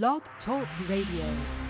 Blog Talk Radio.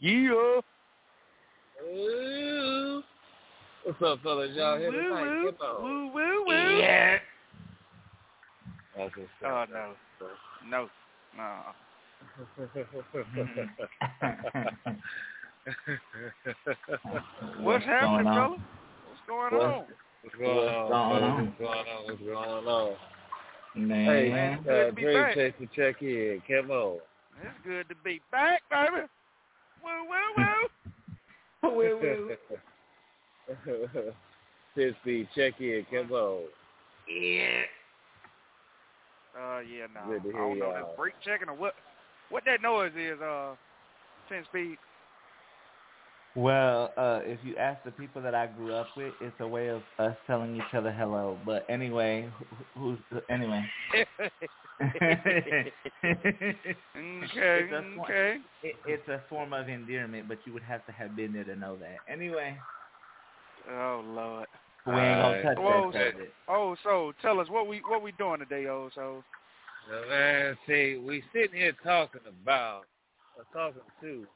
Yeah. Ooh. What's up, fellas? Y'all hear Woo, tonight? woo, Hippo. woo, woo, woo. Yeah. That's what's Oh up. no, no, no. What's happening, going on? fella? What's going What? on? What's going on? going man? on? What's going on? What's going on? Man, Hey, man. uh, Good to be Dream back. Chaser, check in. Come on. It's good to be back, baby. Woo, woo, woo. Woo, woo. Ten speed, check in. Come on. Yeah. Uh, yeah, no. To I don't know. That brake checking or what? What that noise is? Uh, ten speed. Well, uh, if you ask the people that I grew up with, it's a way of us telling each other hello. But anyway, who- who's anyway? okay, It's a form- okay. It, it's a form of endearment, but you would have to have been there to know that. Anyway, Oh Lord. we ain't gonna touch Well, that subject. Oh, so tell us what we what we doing today, oh so. Now, man, see, we sitting here talking about, or talking to,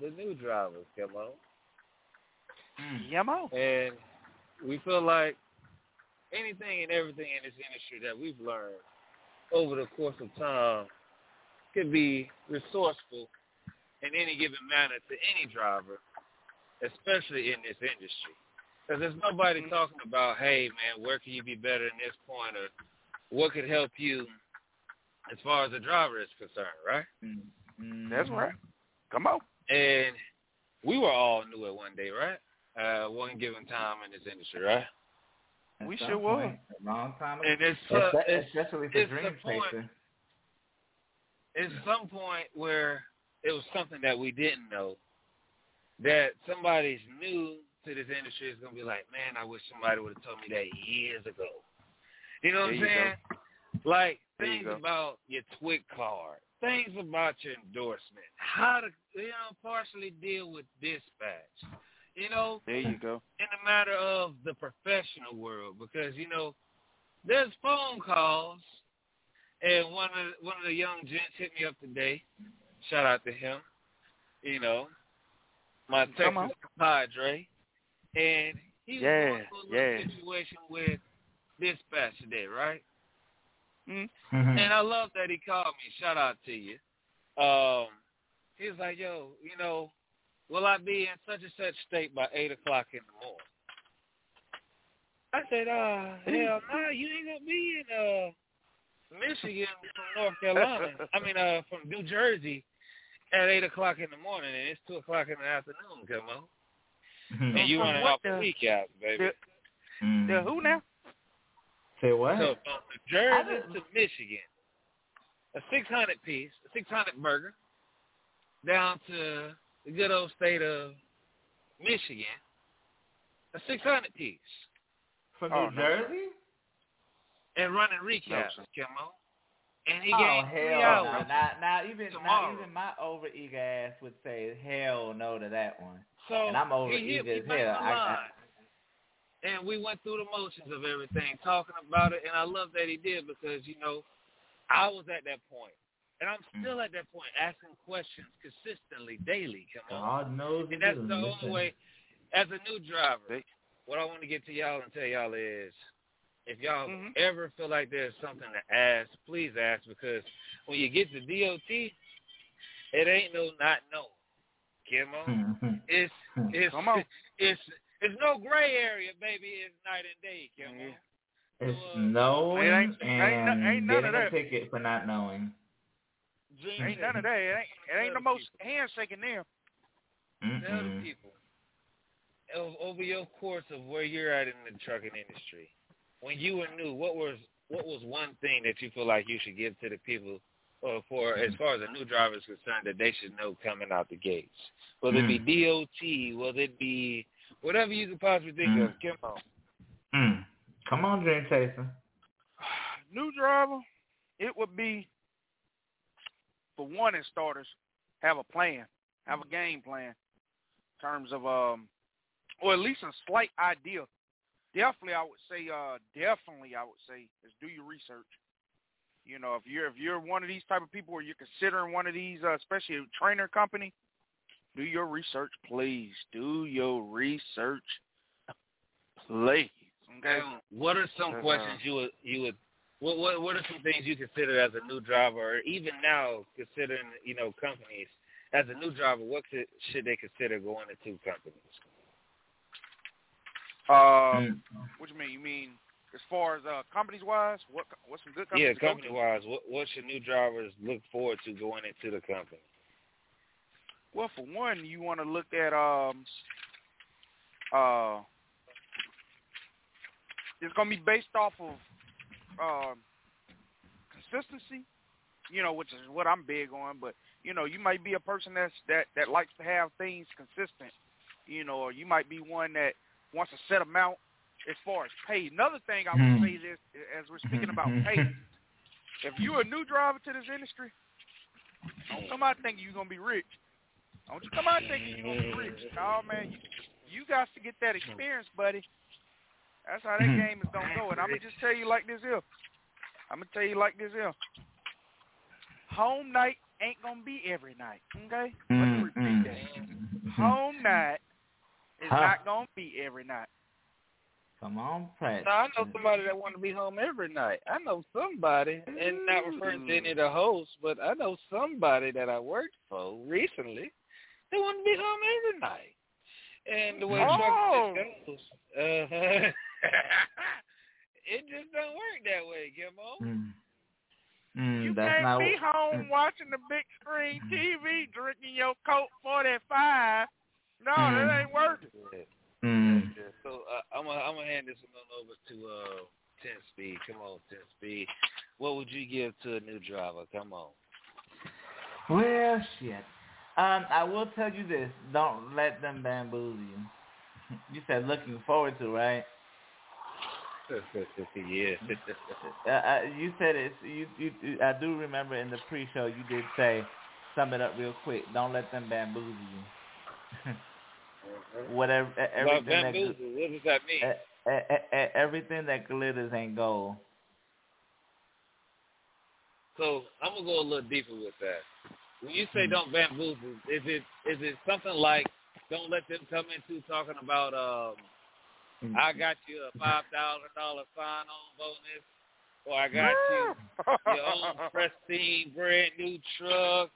the new drivers. Come on. Mm. Yamo. And we feel like anything and everything in this industry that we've learned over the course of time could be resourceful in any given manner to any driver, especially in this industry. Because there's nobody Mhm. talking about, hey, man, where can you be better in this point or what could help you as far as the driver is concerned, right? Mm. Mm. That's right. Come on. And we were all new at one day, right? Uh, one given time in this industry, right? At We sure were. A long time ago. And it's, uh, Espe- it's Especially for it's Dream the point- Chaser. it's some point where it was something that we didn't know that somebody's new to this industry is gonna be like, man, I wish somebody would have told me that years ago. You know what I'm There you saying? Like There things go. about your TWIC card, things about your endorsement, how to you know partially deal with dispatch. You know, There you go. in the matter of the professional world because you know there's phone calls and one of the, one of the young gents hit me up today shout out to him you know my Texas compadre and he was Yeah, going through a yeah. situation with dispatch today right Mm. Mhm. and I love that he called me. Shout out to you. Um, he was like, "Yo, you know, will I be in such and such state by eight o'clock in the morning?" I said, "Uh, hell no, you ain't gonna be in uh Michigan from North Carolina. I mean, uh, from New Jersey at eight o'clock in the morning, and it's two o'clock in the afternoon. Come on, Mhm. and you From want to what off the- the week out, baby." the-. The who now? Say what? So from New Jersey to Michigan, a six hundred piece, a six hundred burger, down to the good old state of Michigan, a six hundred piece, From Oh, New no. Jersey? and running recaps, No, sir. Kimmo. And he Oh gave three hell no! Now, now even now even my over eager ass would say hell no to that one. So And I'm over he hit eager me as hell. the I- I- line. And we went through the motions of everything, talking about it, and I love that he did because you know I was at that point, and I'm Mm. still at that point, asking questions consistently, daily. Come on. God knows And that's the only Listen. way. As a new driver, what I want to get to y'all and tell y'all is, if y'all Mhm. ever feel like there's something to ask, please ask because when you get to DOT, it ain't no not no. Come on, Mhm. it's it's Come on. it's it's no gray area, baby. It's night and day. Come on. It's Uh, knowing It ain't- and ain't ain't none of getting a ticket for not knowing. Dream Ain't none of that. It ain't, it ain't the most handshaking there. Tell the people over your course of where you're at in the trucking industry, when you were new, what was what was one thing that you feel like you should give to the people, or for as far as a new driver is concerned, that they should know coming out the gates? Whether it be DOT, whether it be whatever you could possibly think of. Come on. Mm. Come on, Dream Chaser. New driver, it would be for one and starters, have a plan, have a game plan in terms of um or at least a slight idea. Definitely I would say uh definitely I would say is do your research. You know, if you're if you're one of these type of people where you're considering one of these, uh, especially a trainer company, do your research, please. Do your research, please. Okay. What are some uh, questions you would you would what what what are some things you consider as a new driver, or even now considering you know companies as a new driver, what should, should they consider going into companies? Um, what you mean? You mean as far as uh, companies wise? What what's some good companies? Yeah, company wise, what what should new drivers look forward to going into the company? Well, for one, you want to look at um uh it's gonna be based off of um consistency, you know, which is what I'm big on. But you know, you might be a person that's that that likes to have things consistent, you know, or you might be one that wants a set amount as far as pay. Another thing I would say this, as we're speaking about pay, if you're a new driver to this industry, don't come out thinking you're gonna be rich. Don't you come out thinking you're gonna be rich. No, man, you you got to get that experience, buddy. That's how that hmm. game is gonna go. And I'm gonna just tell you like this here. I'm gonna tell you like this here. Home night ain't gonna be every night. Okay? Let me mm-hmm. repeat that. Home night is Huh. not gonna be every night. Come on, Pratt. No, I know somebody that want to be home every night. I know somebody, and not referring to any of the hosts, but I know somebody that I worked for recently. They want to be home every night. And the way Oh. truck goes, uh, it just don't work that way, Gimmo. Mm. Mm, You that's can't not be what- home watching the big screen TV drinking your Colt 45. No, Mm. that ain't working. Mm. So uh, I'm gonna I'm gonna hand this one over to uh, Ten Speed. Come on, Ten Speed. What would you give to a new driver? Come on. Well, shit. Um, I will tell you this: don't let them bamboozle you. You said looking forward to, right? yeah. Uh, uh, you said it. you, you. I do remember in the pre-show you did say, sum it up real quick. Don't let them bamboozle you. Whatever, Well, everything that. What does that mean? e- e- everything that glitters ain't gold. So I'm gonna go a little deeper with that. When you say Mhm. don't bamboozle, is it is it something like don't let them come into talking about um I got you a five thousand dollar sign on bonus or I got you your own pristine brand new truck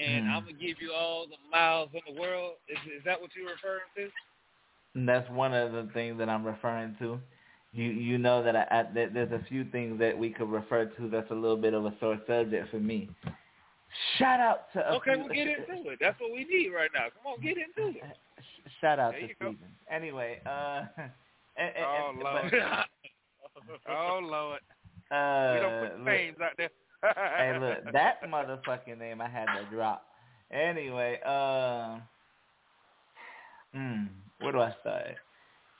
and Mhm. I'm gonna give you all the miles in the world. Is is that what you're referring to? And that's one of the things that I'm referring to. You you know that I, I that there's a few things that we could refer to that's a little bit of a sore subject for me. Shout out to a Okay, few, we'll get into it. That's what we need right now. Come on, get into it. Sh- Shout out There to you go. Steven. Anyway, uh, and, and, Oh, and- Lord. oh Lord, but, uh, we don't put look, names out there. hey, look, that motherfucking name I had to drop. Anyway, uh, mm, where do I start?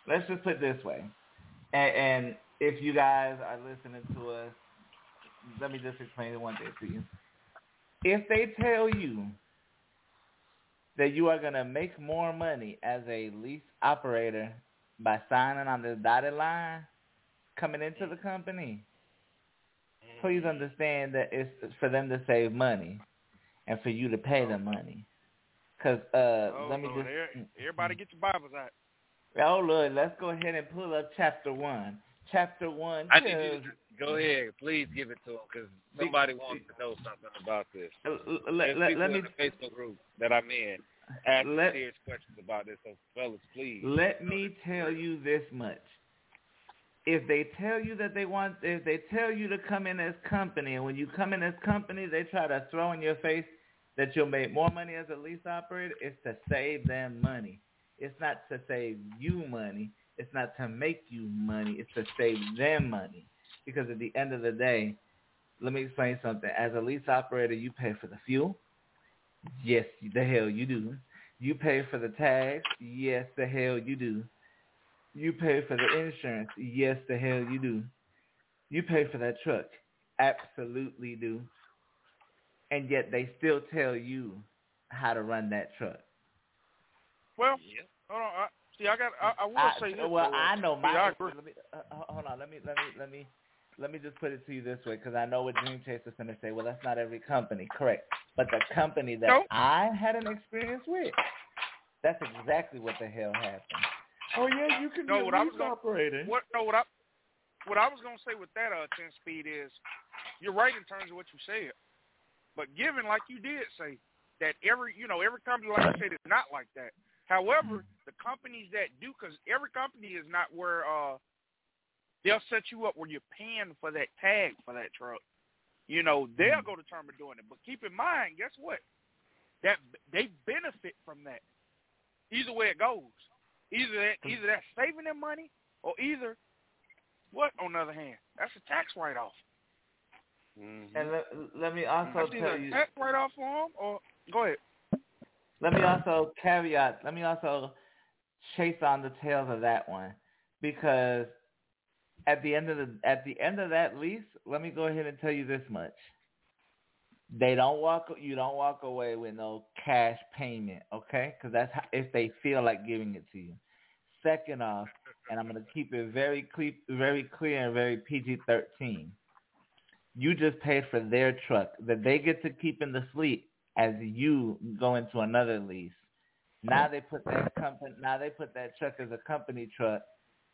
Let's just put it this way. And, and if you guys are listening to us, let me just explain it one thing to you. If they tell you that you are going to make more money as a lease operator by signing on the dotted line coming into the company, please understand that it's for them to save money and for you to pay them money. Cause uh, oh let me Lord, just everybody get your Bibles out. oh Lord, let's go ahead and pull up chapter one. Chapter one. I need you to go ahead. Please give it to him because somebody wants to know something about this. let, let, let me Facebook group that I'm in asking Let- serious questions about this. So, fellas, please. let me tell you this much. If they tell you that they want, if they tell you to come in as company, and when you come in as company, they try to throw in your face that you'll make more money as a lease operator, it's to save them money. It's not to save you money. It's not to make you money. It's to save them money. Because at the end of the day, let me explain something. As a lease operator, you pay for the fuel. Yes, the hell you do. You pay for the tags. Yes, the hell you do. You pay for the insurance. Yes, the hell you do. You pay for that truck. Absolutely do. And yet they still tell you how to run that truck. Well, Yeah. hold on. I, see, I got. I, I will I, say this. well. I know See, my. I agree. Let me, uh, hold on. Let me let me let me let me just put it to you this way, because I know what Dream Chaser's going to say. Well, that's not every company, correct? But the company that Nope. I had an experience with, that's exactly what the hell happened. Oh yeah, you can No, be what I was lease gonna- operator. What? No, what I what I was gonna say with that uh ten speed is you're right in terms of what you said. But given like you did say that every you know every company like you said is not like that. However, the companies that do, because every company is not where uh they'll set you up where you're paying for that tag for that truck. You know they'll go to term of doing it. But keep in mind, guess what? That they benefit from that. Either way it goes, either that either that's saving them money or either what on the other hand that's a tax write off. Mm-hmm. And let, let me also That's either tell you. tax write off for them or go ahead. Let me also caveat. Let me also chase on the tails of that one because at the end of the at the end of that lease, let me go ahead and tell you this much: they don't walk. You don't walk away with no cash payment, okay? Because that's how, if they feel like giving it to you. Second off, and I'm going to keep it very clear, very clear and very PG-13. You just paid for their truck that they get to keep in the fleet as you go into another lease. Now they put that company. Now they put that truck as a company truck,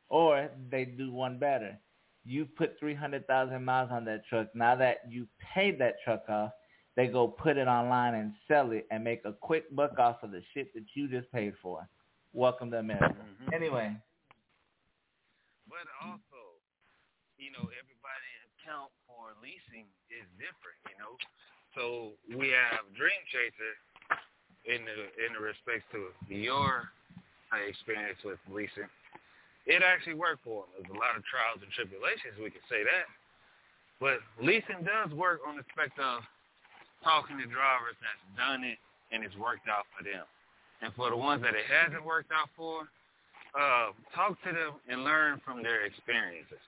or they do one better. You put three hundred thousand miles on that truck. Now that you paid that truck off, they go put it online and sell it and make a quick buck off of the shit that you just paid for. Welcome to America. Mhm. Anyway, But also, you know, everybody account for leasing is different, you know. So we have Dream Chaser in the in the respects to your experience with leasing. It actually worked for them. There's a lot of trials and tribulations, we could say that. But leasing does work on the spec of talking to drivers that's done it and it's worked out for them. And for the ones that it hasn't worked out for, uh, talk to them and learn from their experiences.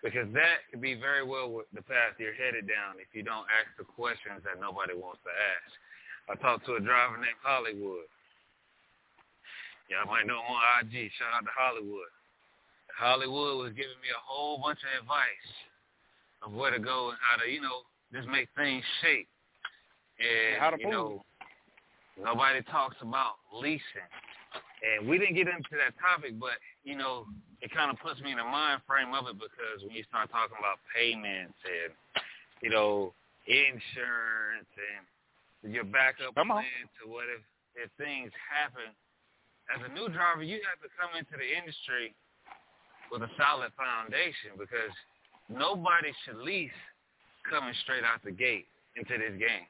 Because that could be very well the path you're headed down if you don't ask the questions that nobody wants to ask. I talked to a driver named Hollywood. Y'all might know him on IG. Shout out to Hollywood. Hollywood was giving me a whole bunch of advice of where to go and how to, you know, just make things shake. And, how to you move. know, nobody talks about leasing. And we didn't get into that topic, but, you know, it kind of puts me in the mind frame of it because when you start talking about payments and, you know, insurance and your backup Come on. plan to what if, if things happen. As a mm-hmm. new driver, you have to come into the industry with a solid foundation because nobody should lease coming straight out the gate into this game.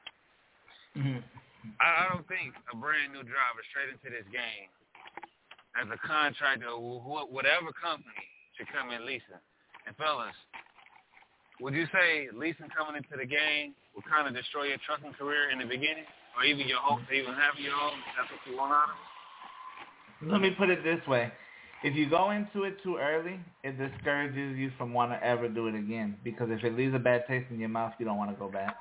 Mm-hmm. I, I don't think a brand new driver straight into this game as a contractor or wh- whatever company should come in leasing. And fellas, would you say leasing coming into the game will kind of destroy your trucking career in the beginning, or even your hopes to even have your own? That's what you want out of it. let me put it this way: if you go into it too early, it discourages you from wanting to ever do it again. Because if it leaves a bad taste in your mouth, you don't want to go back.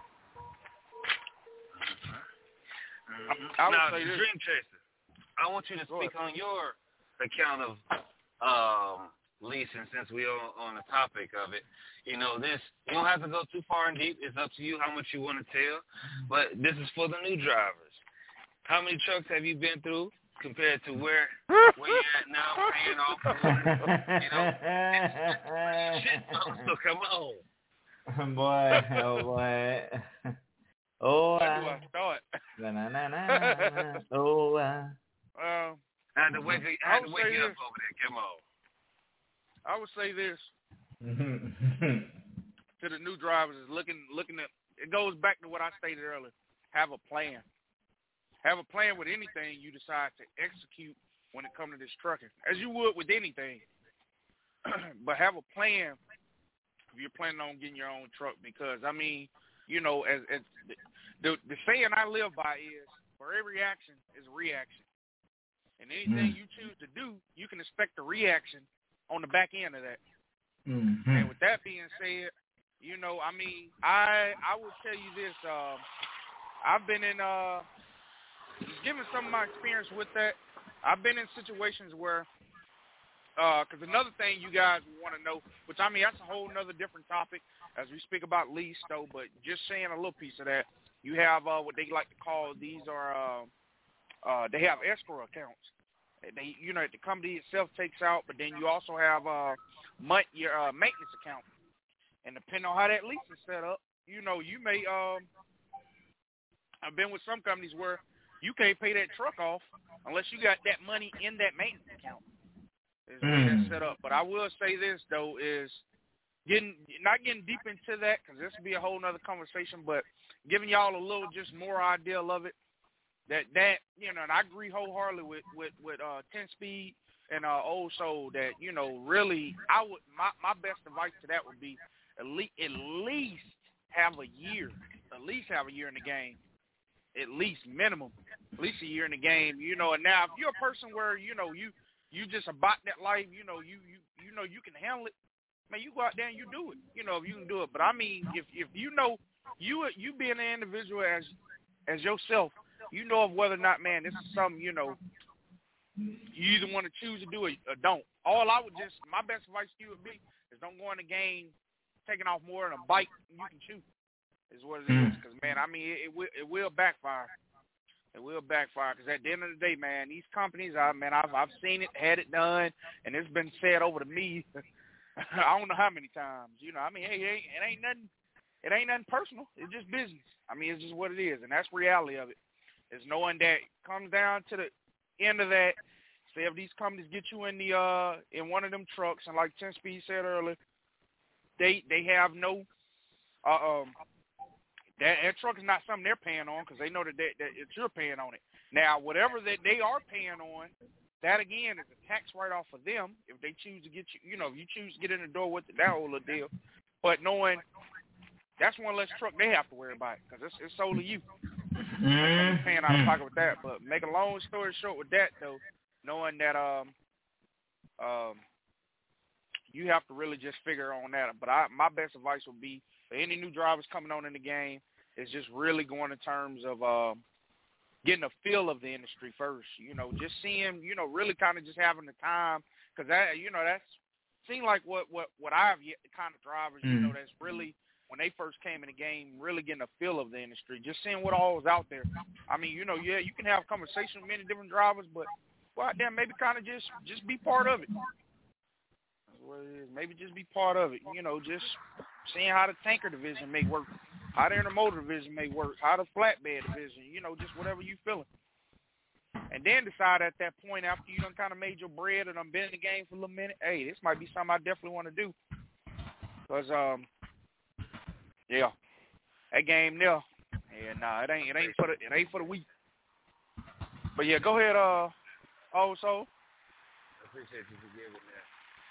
I would now, say. Dream Chaser, I want you to speak on your account of um, leasing since we are on the topic of it. You know, this you don't have to go too far and deep. It's up to you how much you want to tell. But this is for the new drivers. How many trucks have you been through compared to where where you're at now, paying off? You know, shit, so come on. boy, oh boy, oh, Where uh, I start? na na na na, oh, uh. Um, I had to wake, I I had to wake you up over there. Come on. I would say this to the new drivers is looking looking at it goes back to what I stated earlier. Have a plan. Have a plan with anything you decide to execute when it comes to this trucking, as you would with anything. but have a plan if you're planning on getting your own truck, because I mean, you know, as, as the the saying I live by is, for every action is a reaction, and anything Mm. you choose to do, you can expect a reaction on the back end of that. Mhm. And with that being said, you know, I mean, I I will tell you this. Um, I've been in uh, given some of my experience with that. I've been in situations where, because another thing you guys want to know, which I mean that's a whole another different topic as we speak about lease though. But just saying a little piece of that, you have uh, what they like to call these are uh, uh, they have escrow accounts, They, you know, the company itself takes out, but then you also have uh, month your uh, maintenance account, and depending on how that lease is set up, you know, you may. Um, I've been with some companies where you can't pay that truck off unless you got that money in that maintenance account. Is way that's set up. But I will say this though is getting not getting deep into that because this will be a whole other conversation, but giving y'all a little just more idea of it. That that you know, and I agree wholeheartedly with with with uh, Ten Speed and uh, Old Soul that you know really I would my my best advice to that would be at least at least have a year, at least have a year in the game, at least minimum, at least a year in the game. You know, and now if you're a person where you know you you just about that life, you know you you you know you can handle it man, you go out there and you do it. You know, if you can do it. But I mean, if if you know you you being an individual as as yourself, you know of whether or not, man, this is something you know you either want to choose to do it or don't. All I would just my best advice to you would be is don't go in the game taking off more than a bite you can chew. Is what it is. Hmm. Because man, I mean, it, it will it will backfire. It will backfire because at the end of the day, man, these companies, I man, I've I've seen it, had it done, and it's been said over to me I don't know how many times. You know, I mean, hey, it ain't, it ain't nothing. It ain't nothing personal. It's just business. I mean, it's just what it is, and that's reality of it. Is knowing that comes down to the end of that. Say if these companies get you in the uh in one of them trucks, and like Ten Speed said earlier, they they have no uh, um that, that truck is not something they're paying on because they know that, they, that it's you're paying on it. Now, whatever that they are paying on, that again is a tax write-off for them if they choose to get you. You know, if you choose to get in the door with that whole deal. But knowing that's one less truck they have to worry about because it's, it's solely you. Mm-hmm. Paying out of pocket with that. But make a long story short with that though, knowing that um um you have to really just figure on that. But I my best advice would be for any new drivers coming on in the game is just really going in terms of um getting a feel of the industry first. You know, just seeing, you know, really kind of just having the time because that, you know, that's seemed like what what what I've yet the kind of drivers, mm. you know, that's really when they first came in the game, really getting a feel of the industry, just seeing what all was out there. I mean, you know, yeah, you can have conversation with many different drivers, but well, out maybe kind of just just be part of it. That's what it is. Maybe just be part of it. You know, just seeing how the tanker division may work how the intermodal division may work, how the flatbed division, you know, just whatever you feeling. And then decide at that point after you done kind of made your bread and I'm been in the game for a little minute, hey, this might be something I definitely want to do. Cause um, yeah, that game there, yeah, nah, it ain't it ain't for the it ain't for the weak. But yeah, go ahead, uh, also. I appreciate you for giving that.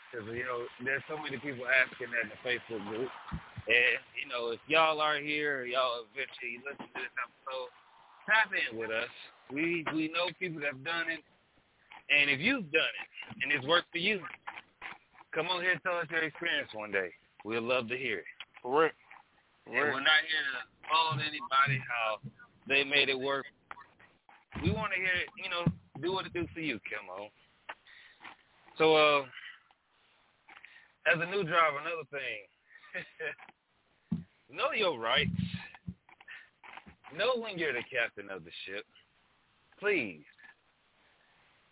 Because, you know, there's so many people asking that in the Facebook group. And, you know, if y'all are here or y'all eventually listen to this episode, tap in with us. We we know people that have done it. And if you've done it and it's worked for you, come on here and tell us your experience one day. We'd love to hear it. Correct. And we're not here to fault anybody how they made it work. We want to hear it, you know, do what it do for you, Kimo. So, uh, as a new driver, another thing. know your rights. Know when you're the captain of the ship. Please.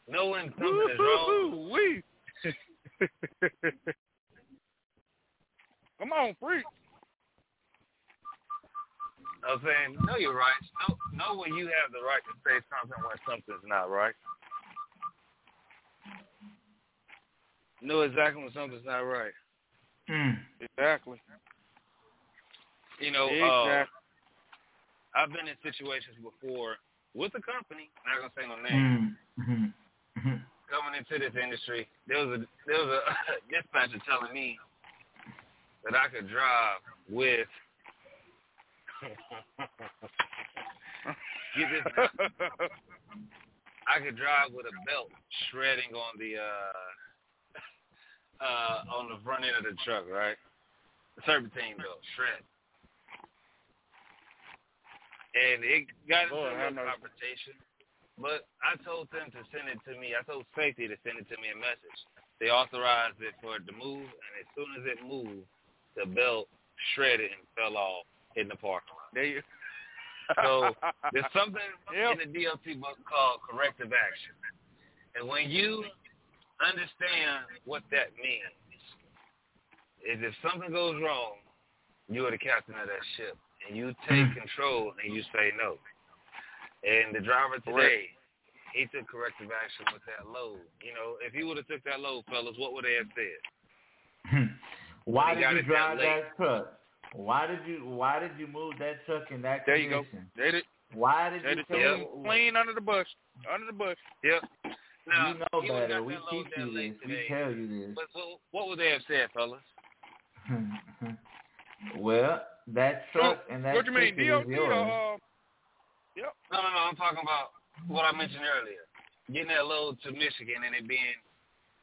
Know when something is wrong. We. Come on, freak. Was saying, know your rights. Know, know when you have the right to say something when something's not right. Know exactly when something's not right. Mm. Exactly. You know, exactly. uh, I've been in situations before with a company. I'm not gonna say no name. Mm-hmm. Mm-hmm. Coming into this industry, there was a there was a dispatcher telling me that I could drive with. I could drive with a belt shredding on the uh uh on the front end of the truck, right? The serpentine belt, shred and it got into a confrontation. But I told them to send it to me. I told safety to send it to me a message. They authorized it for it to move, and as soon as it moved, the belt shredded and fell off in the parking lot. There you. so there's something yep. in the DOT book called corrective action. And when you understand what that means, is if something goes wrong, you are the captain of that ship, and you take hmm. control and you say no. And the driver today, he took corrective action with that load. You know, if he would have took that load, fellas, what would they have said? Hmm. Why did you it that drive that truck? Why did you Why did you move that truck in that There you go. They did. Why did They you did tell clean, under the bush. Under the bush. Yep. Now, you know better. We teach you late this. We tell you this. But so, what would they have said, fellas? well, that truck and that what you mean, ticket is yours. or uh, No, no, no. I'm talking about what I mentioned earlier. Getting that load to Michigan and it being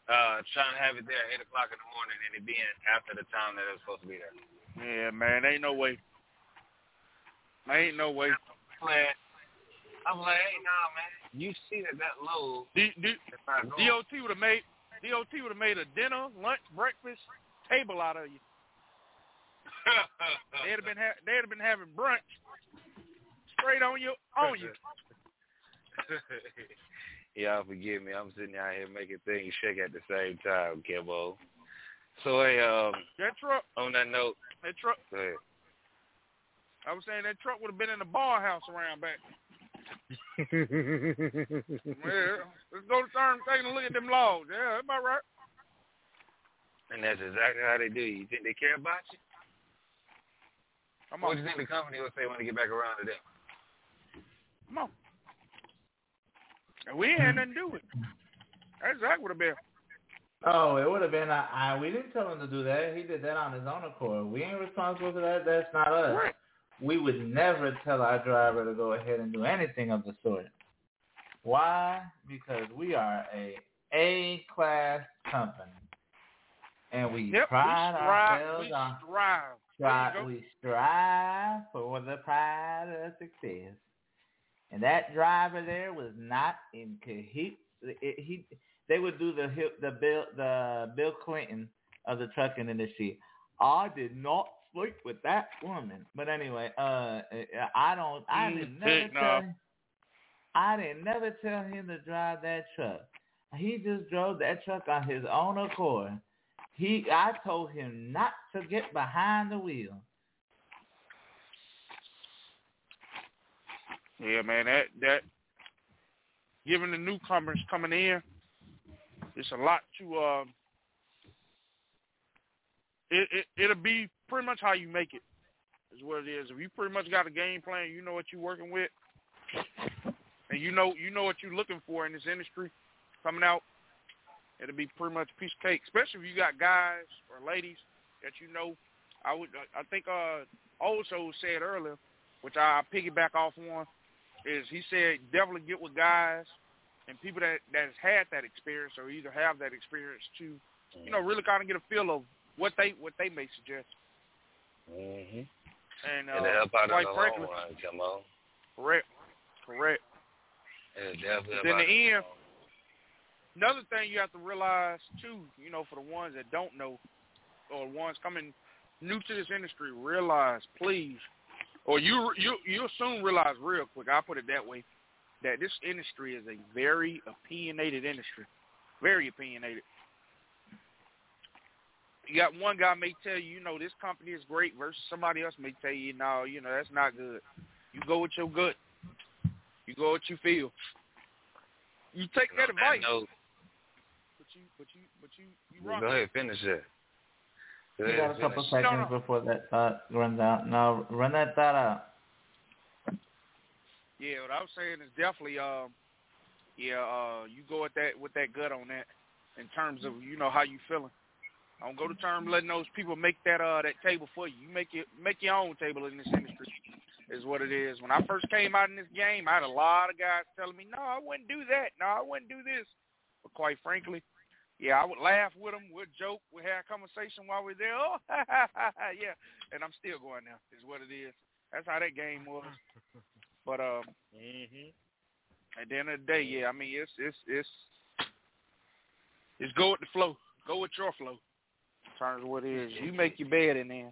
uh trying to have it there at eight o'clock in the morning and it being after the time that it was supposed to be there. Yeah, man, ain't no way. Ain't no way. I'm like, hey, nah, man. You see that that load D, D, is not going. DOT would have made DOT would have made a dinner, lunch, breakfast table out of you. They'd have been ha- they'd have been having brunch straight on you on you. Y'all forgive me. I'm sitting out here making things shake at the same time, Kimbo. So, hey, um, That truck, on that note, that truck. go. I was saying that truck would have been in the bar house around back. Well, let's go to term taking a look at them logs. Yeah, that's about right. and that's exactly how they do. You think they care about you? Come What do you think the company will say when they get back around to them? come on. And we ain't had nothing to do with it. That's exactly what it been. Oh, it would have been. I, I we didn't tell him to do that. He did that on his own accord. We ain't responsible for that. That's not us. Right. We would never tell our driver to go ahead and do anything of the sort. Why? Because we are a A class company, and we Yep, pride we strive. ourselves We on strive. There Try, you go. we strive for the pride of success. And that driver there was not in he they would do the the Bill the Bill Clinton of the trucking industry. I did not sleep with that woman. But anyway, uh I don't I didn't never tell him I didn't never tell him to drive that truck. He just drove that truck on his own accord. He I told him not to get behind the wheel. Yeah, man, that that giving the newcomers coming in, it's a lot to uh it, it it'll be pretty much how you make it is what it is. If you pretty much got a game plan, you know what you're working with and you know you know what you're looking for in this industry coming out, it'll be pretty much piece of cake. Especially if you got guys or ladies that you know. I would I think uh also said earlier, which I piggyback off on, is he said definitely get with guys and people that that has had that experience or either have that experience to, you know, really kind of get a feel of what they what they may suggest. Mm-hmm. And It'll uh, help out in the frankly, long run, come on. correct, correct. It'll definitely help But in the end, long. Another thing you have to realize too, you know, for the ones that don't know or ones coming new to this industry, realize please, or you you you'll soon realize real quick. I'll put it that way, that this industry is a very opinionated industry, very opinionated. You got one guy may tell you, you know, this company is great, versus somebody else may tell you, no, you know, that's not good. You go with your gut. You go what you feel. You take And that on advice. note, But you, but you, but you, you go ahead, finish it. Go We ahead, got a couple finish. seconds no. before that thought runs out. No, run that thought out. Yeah, what I was saying is definitely, um, yeah, uh, you go with that with that gut on that in terms of you know how you feeling. I don't go to term letting those people make that uh that table for you. You make it make your own table in this industry, is what it is. When I first came out in this game, I had a lot of guys telling me, no, I wouldn't do that. No, I wouldn't do this. But quite frankly, yeah, I would laugh with them, would joke, we had a conversation while we we're there. Oh, yeah, and I'm still going now. Is what it is. That's how that game was. But um, Mm-hmm. at the end of the day, yeah, I mean it's it's it's it's go with the flow. Go with your flow. In terms of what it is. You make your bed and then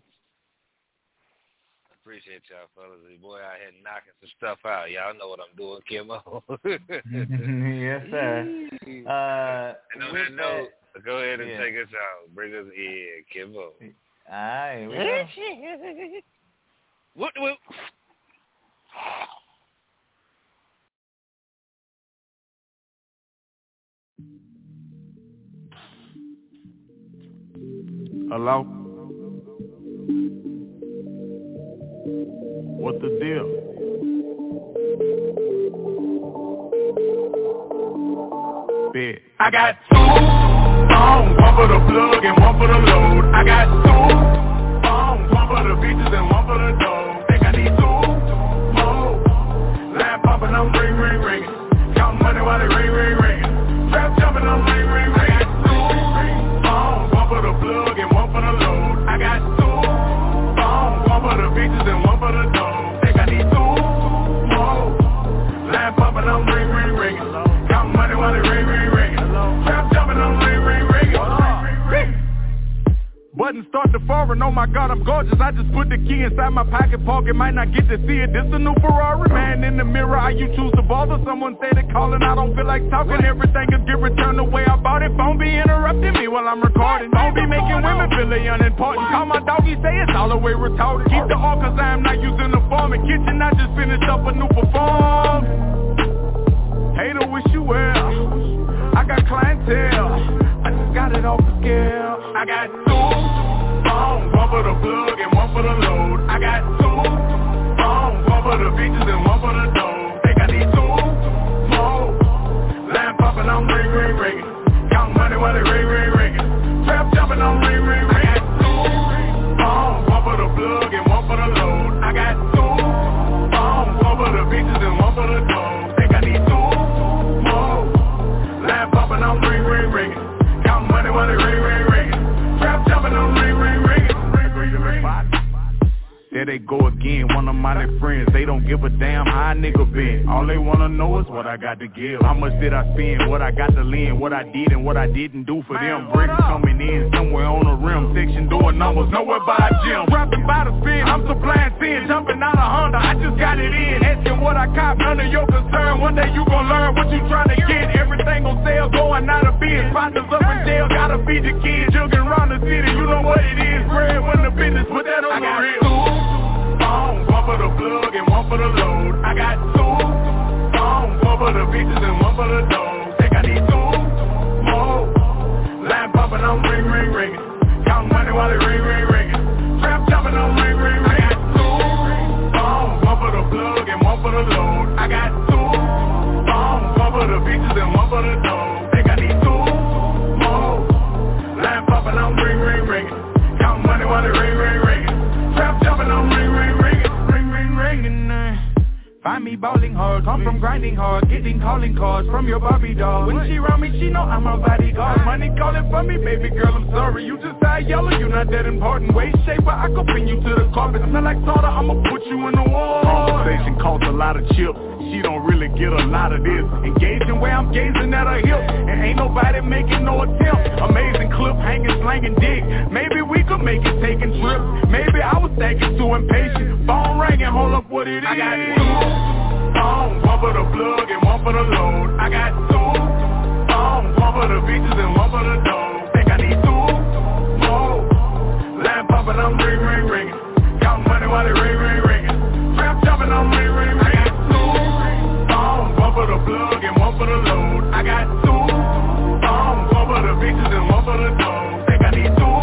I appreciate y'all fellas. The boy out here knocking some stuff out. Y'all know what I'm doing, Kimbo. yes, sir. Uh, and on with that note, that- go ahead and yeah. take us out. Bring us in, Kimbo. all right, we go. What? what Hello? What the deal? Bet. I got two phones, one for the plug and one for the load. I got two phones, one for the bitches and one for the dough. Think I need two more. Line popping, I'm ring, ring, ringing. Count money while they ring, ring, ringing. Money ring, ring, ringing. Trap jumping, I'm ring, ring. Ring, ring, ring. Button start to foreign, oh my god, I'm gorgeous. I just put the key inside my pocket, pocket, might not get to see it. This a new Ferrari, man. In the mirror, how you choose to bother? Someone say they calling, I don't feel like talking. Everything is get returned the way I bought it. Phone be interrupting me while I'm recording. Don't be making women feel they unimportant. Call my doggy, say it's all the way retarded. Keep the all cause I am not using the form. In kitchen, I just finished up a new perform. Hater wish you well. I got clientele. I just got it off the scale. I got two phones, one for the plug and one for the load. I got two phones, one for the bitches and one for the dough. Think I need two more. Line popping, I'm ring, ring, ringing. Count money while they ring, ring, ringing. Trap jumping, I'm ring, ring, ringing. Two phones, one for the plug and There they go again, one of my friends. They don't give a damn how a nigga been. All they wanna know is what I got to give. How much did I spend? What I got to lend? What I did and what I didn't do for them. Bricks coming in somewhere on the rim. Section doing numbers, nowhere by a gym. Rapping by the spin, I'm supplying sin. Jumping out a Honda, I just got it in. Asking what I cop, none of your concern. One day you gon' learn what you tryna get. Everything on sale, going out of biz. Partners up in jail, gotta feed the kids. Jugging around the city, you know what it is. Bread when the business, put that on the real. Phones, one for the plug and one for the load. I got two phones, one for the bitches and one for the dough. Think I need two more. Line popping, I'm ring, ring, ringing. Count money while they ring, ring, ringing. Trap jumping, I'm ring, ring. I got two phones, one for the plug and one for the load. I got two me balling hard, come from grinding hard, getting calling cards from your Barbie doll. When she around me, she know I'm a bodyguard. Money calling for me, baby girl, I'm sorry. You just die yellow, you not that important. Waist shaper, I can pin you to the carpet. Smell like soda, I'ma put you in the wall. Conversation costs a lot of chips. She don't really get a lot of this. Engaging where I'm gazing at her hip. And ain't nobody making no attempt. Amazing clip, hanging, slanging dick. Maybe we could make it taking trips. Maybe I was thinking too impatient. Phone ringing, hold up what it is. I got two phones, one for the plug and one for the load. I got two phones, one for the bitches and one for the dough. Think I need two more. Line popping, I'm ring, ring, ringing. Count money while they ring, ring, ringing. Trap jumping, I'm ring, ring, ringing. I got two phones, one for the plug and one for the load. I got two phones, one for the bitches and one for the dough. Think I need two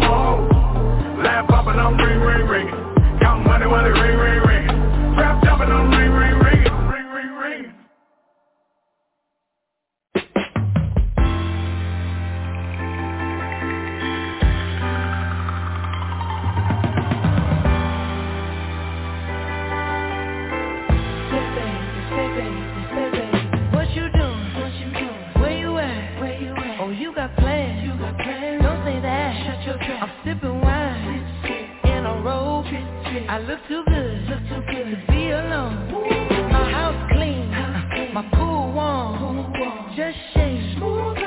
more. Line popping, I'm ring, ring, ringing. Count money while they ring, I look too good. Look too good to be alone. My house clean. My pool warm. Just shake smooth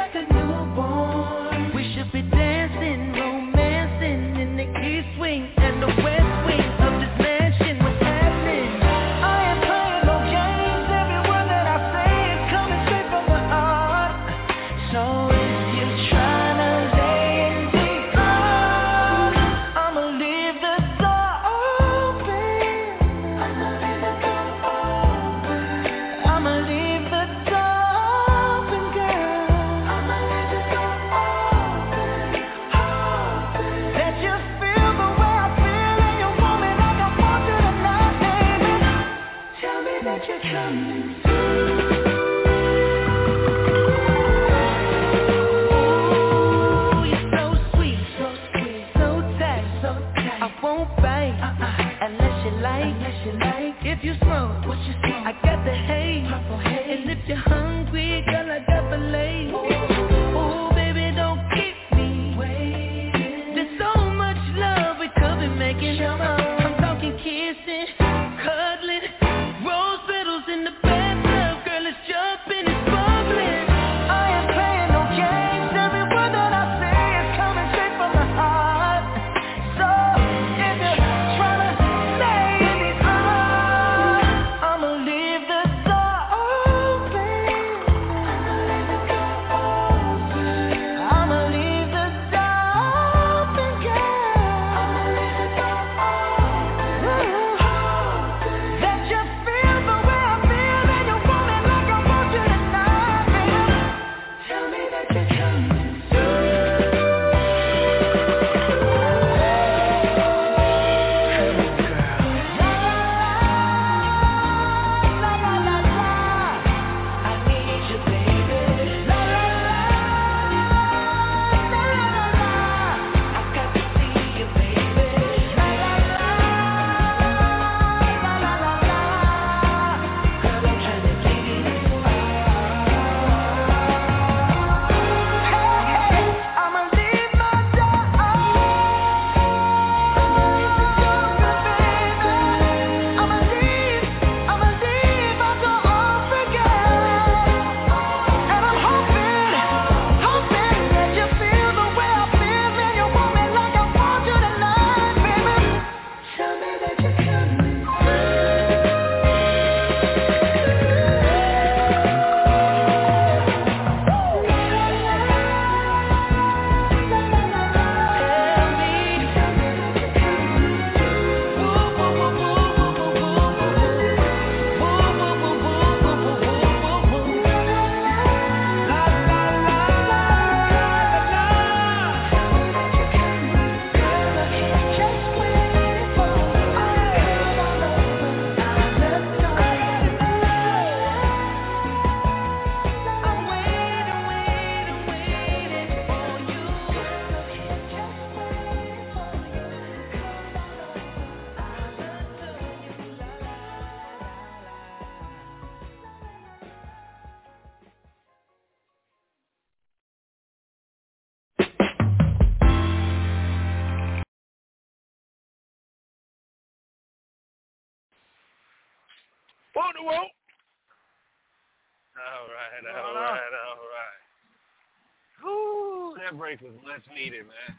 break was much needed, man.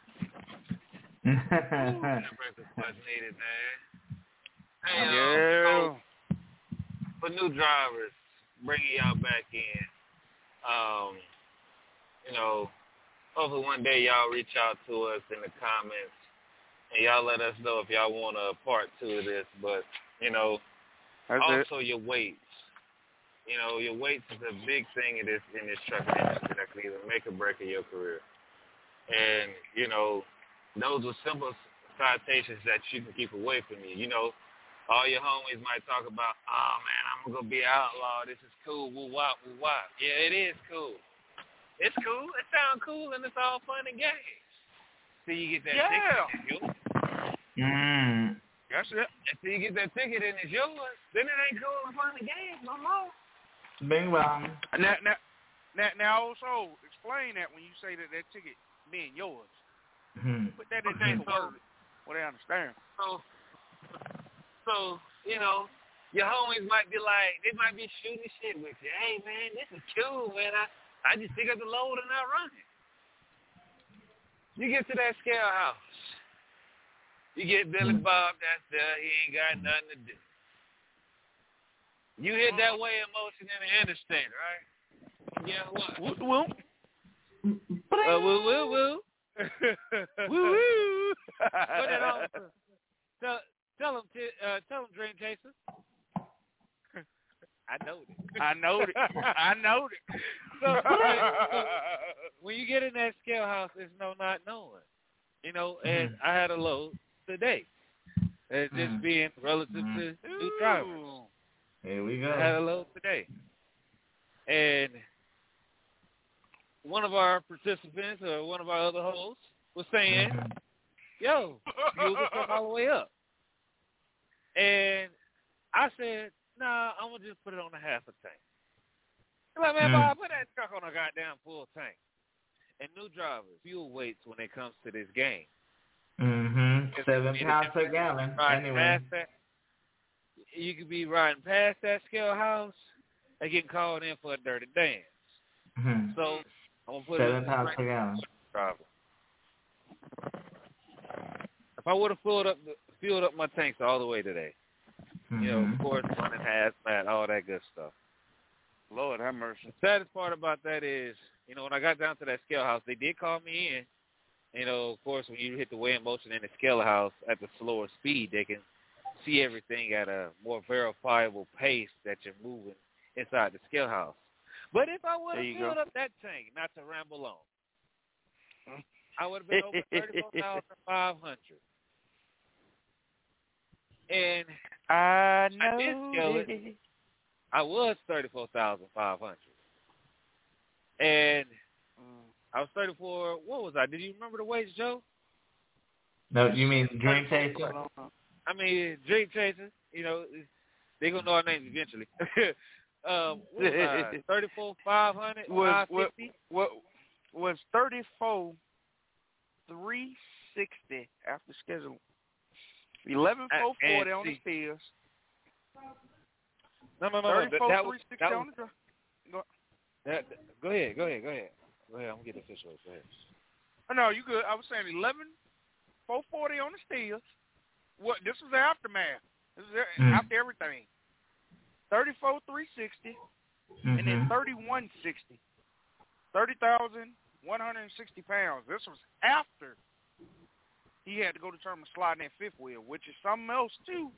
Whew, that break was much needed, man. Hey, um, Yeah. so for new drivers, bringing y'all back in, um, you know, hopefully one day y'all reach out to us in the comments and y'all let us know if y'all want a part two of this. But you know, That's it. also your weights. You know, your weights is a big thing in this in this trucking industry that can either make or break in your career. And you know, those are simple citations that you can keep away from you. You know, all your homies might talk about, oh man, I'm gonna be an outlaw. This is cool. Woo wop, woo wop. Yeah, it is cool. It's cool. It sounds cool, and it's all fun and games. Till you get that Yeah. ticket, it's yours. mm. That's it. Until you get that ticket and it's yours, then it ain't cool and fun and games no more. Bing bong. Now, now, now, now also explain that when you say that that ticket being yours. Hmm. Put that in Okay, their so- word, where they understand. So, so you know, your homies might be like, they might be shooting shit with you. Hey man, this is cool, man. I I just pick up the load and I run it. You get to that scale house. You get Billy Bob. That's there. He ain't got nothing to do. You hit that weigh in motion in the interstate, right? Yeah, what? Woo, woo. Uh, woo woo woo. woo woo. Put it on. Tell, tell him, uh, tell him, Dream Chaser. I know it. I know it. I know it. So, so when you get in that scale house, there's no not knowing. You know, and I had a load today. It's just Mhm. being relative to new drivers. Here we I had a load today. And one of our participants or one of our other hosts was saying, Mhm. yo, you'll get come all the way up. And I said, nah, I'm going to just put it on a half a tank. He's like, man, Mm. Bob, put that truck on a goddamn full tank. And new drivers, fuel weights when it comes to this game. Mm-hmm. Seven gonna the pounds per gallon. Anyway. that, you could be riding past that scale house and getting called in for a dirty dance. Mhm. So I'm gonna put Seven it pounds the per gallon. driver. If I would have filled up the, filled up my tanks all the way today, you know, of Mhm. course, running hazmat, all that good stuff. Lord have mercy. The saddest part about that is, you know, when I got down to that scale house, they did call me in. You know, of course, when you hit the weigh in motion in the scale house at the slower speed, they can see everything at a more verifiable pace that you're moving inside the scale house. But if I would There have filled go. up that tank, not to ramble on, I would have been over thirty-four thousand five hundred. And I I did know. scale it. I was thirty-four thousand five hundred, and. I was thirty-four. What was I? Did you remember the weights, Joe? No, you mean Dream Chaser? I mean, Dream Chasers. You know, they gonna know our names eventually. um, what was Thirty-four five hundred, Was- five what- What was thirty four three sixty after schedule? Eleven four And forty on the see- stairs. No, no, no, no. Thirty That, four that was, that on was, the dr- that, go ahead, go ahead, go ahead. Go ahead. I'm gonna get the official. Go ahead. Oh, no, you good. I was saying eleven four forty on the stairs. What this was the aftermath. This is Mm. after everything. Thirty four three sixty and then Mhm. thirty one sixty. Thirty thousand one hundred and sixty pounds. This was after he had to go to term of sliding that fifth wheel, which is something else too.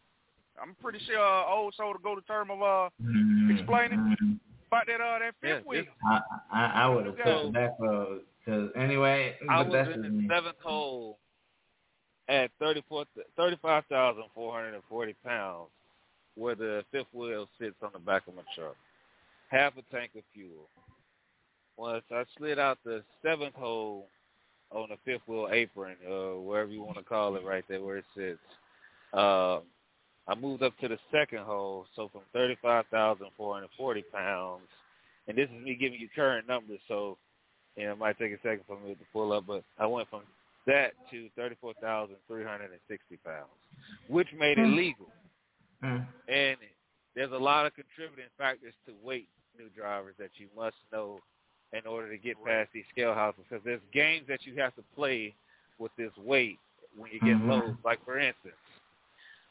I'm pretty sure uh, old soul to go to term of uh Mhm. Explain. Mhm. about that uh that Yeah, fifth wheel. this- I I, I would have So- took the because anyway, I but was that's in the me. seventh hole at 34 35,440 pounds, where the fifth wheel sits on the back of my truck. Half a tank of fuel. Once I slid out the seventh hole on the fifth wheel apron, uh, wherever you want to call it, right there where it sits, uh, I moved up to the second hole. So from 35,440 pounds, and this is me giving you current numbers, so you know, it might take a second for me to pull up, but I went from that to 34,360 pounds, which made it Hmm. legal. Mm. And there's a lot of contributing factors to weight, new drivers, that you must know in order to get past these scale houses. Because there's games that you have to play with this weight when you get mm-hmm. low. Like, for instance,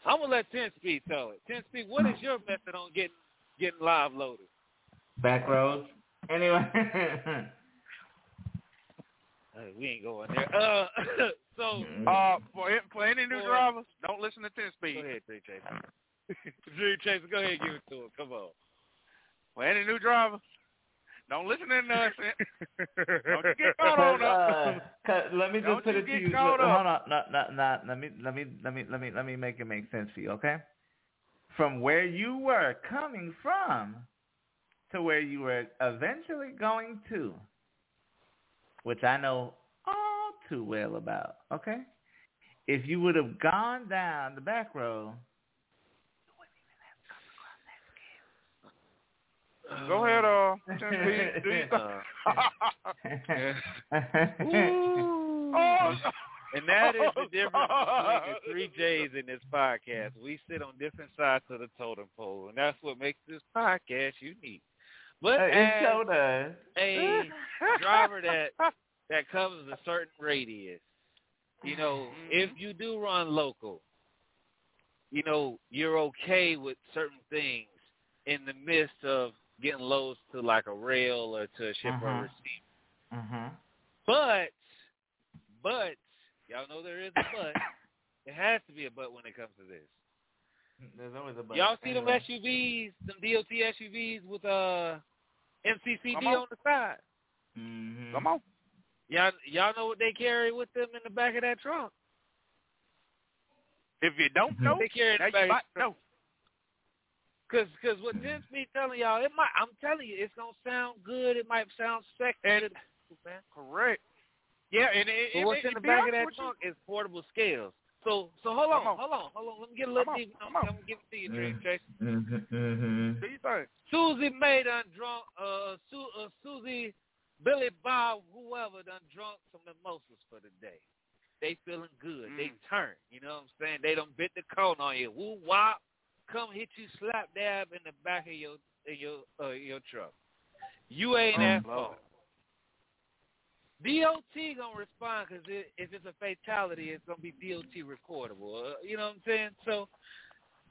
I'm going to let 10 Speed tell it. 10 Speed, what is your method on getting getting live loaded? Back roads. Anyway. we ain't going there. Uh, so uh, for for any new drivers, don't listen to 10 Speed. Go ahead, 3J. Dream Chaser, go ahead and give it to him. Come on. Well, any new drivers? Don't listen to nothing. Don't get caught on up. Uh, let me just put it to you. Hold on, no, no, no. Let me let me let me let me let me make it make sense for you, okay? From where you were coming from to where you were eventually going to, which I know all too well about, okay? If you would have gone down the back row. Go ahead, uh ten speed. Do you Uh, oh, And that is the difference between the three J's in this podcast. We sit on different sides of the totem pole, and that's what makes this podcast unique. But it as showed us. a driver that that covers a certain radius, you know, if you do run local, you know, you're okay with certain things in the midst of getting loads to like a rail or to a ship or a Uh-huh. receiver. Mhm. But, but, y'all know there is a but. It has to be a but when it comes to this. There's always a but. Y'all see them SUVs, them DOT SUVs with uh MCCD Come on. on the side. Mhm. Come on. Y'all, y'all know what they carry with them in the back of that trunk? If you don't know, They carry in now the you back. might know. Cause, cause what Jim be telling y'all, it might. I'm telling you, it's gonna sound good. It might sound sexy, And- man. Correct. Yeah, and it, But it, what's it, in the back of that trunk is portable scales. So, so hold on, on. hold on, hold on. Let me get a little Come deep. I'm. I'm gonna give it to you, Dream Mm. Chase. Mm-hmm, mm-hmm. do you think? Susie May done drunk. Uh, Su- uh, Susie, Billy Bob, whoever done drunk some mimosas for the day. They feeling good. They Mm. turn. You know what I'm saying? They done bit the cone on you. Woo wop, come hit you slap dab in the back of your in your uh, your truck. You ain't Oh, at fault. DOT gonna respond because it, if it's a fatality, it's gonna be DOT recordable. Uh, you know what I'm saying? So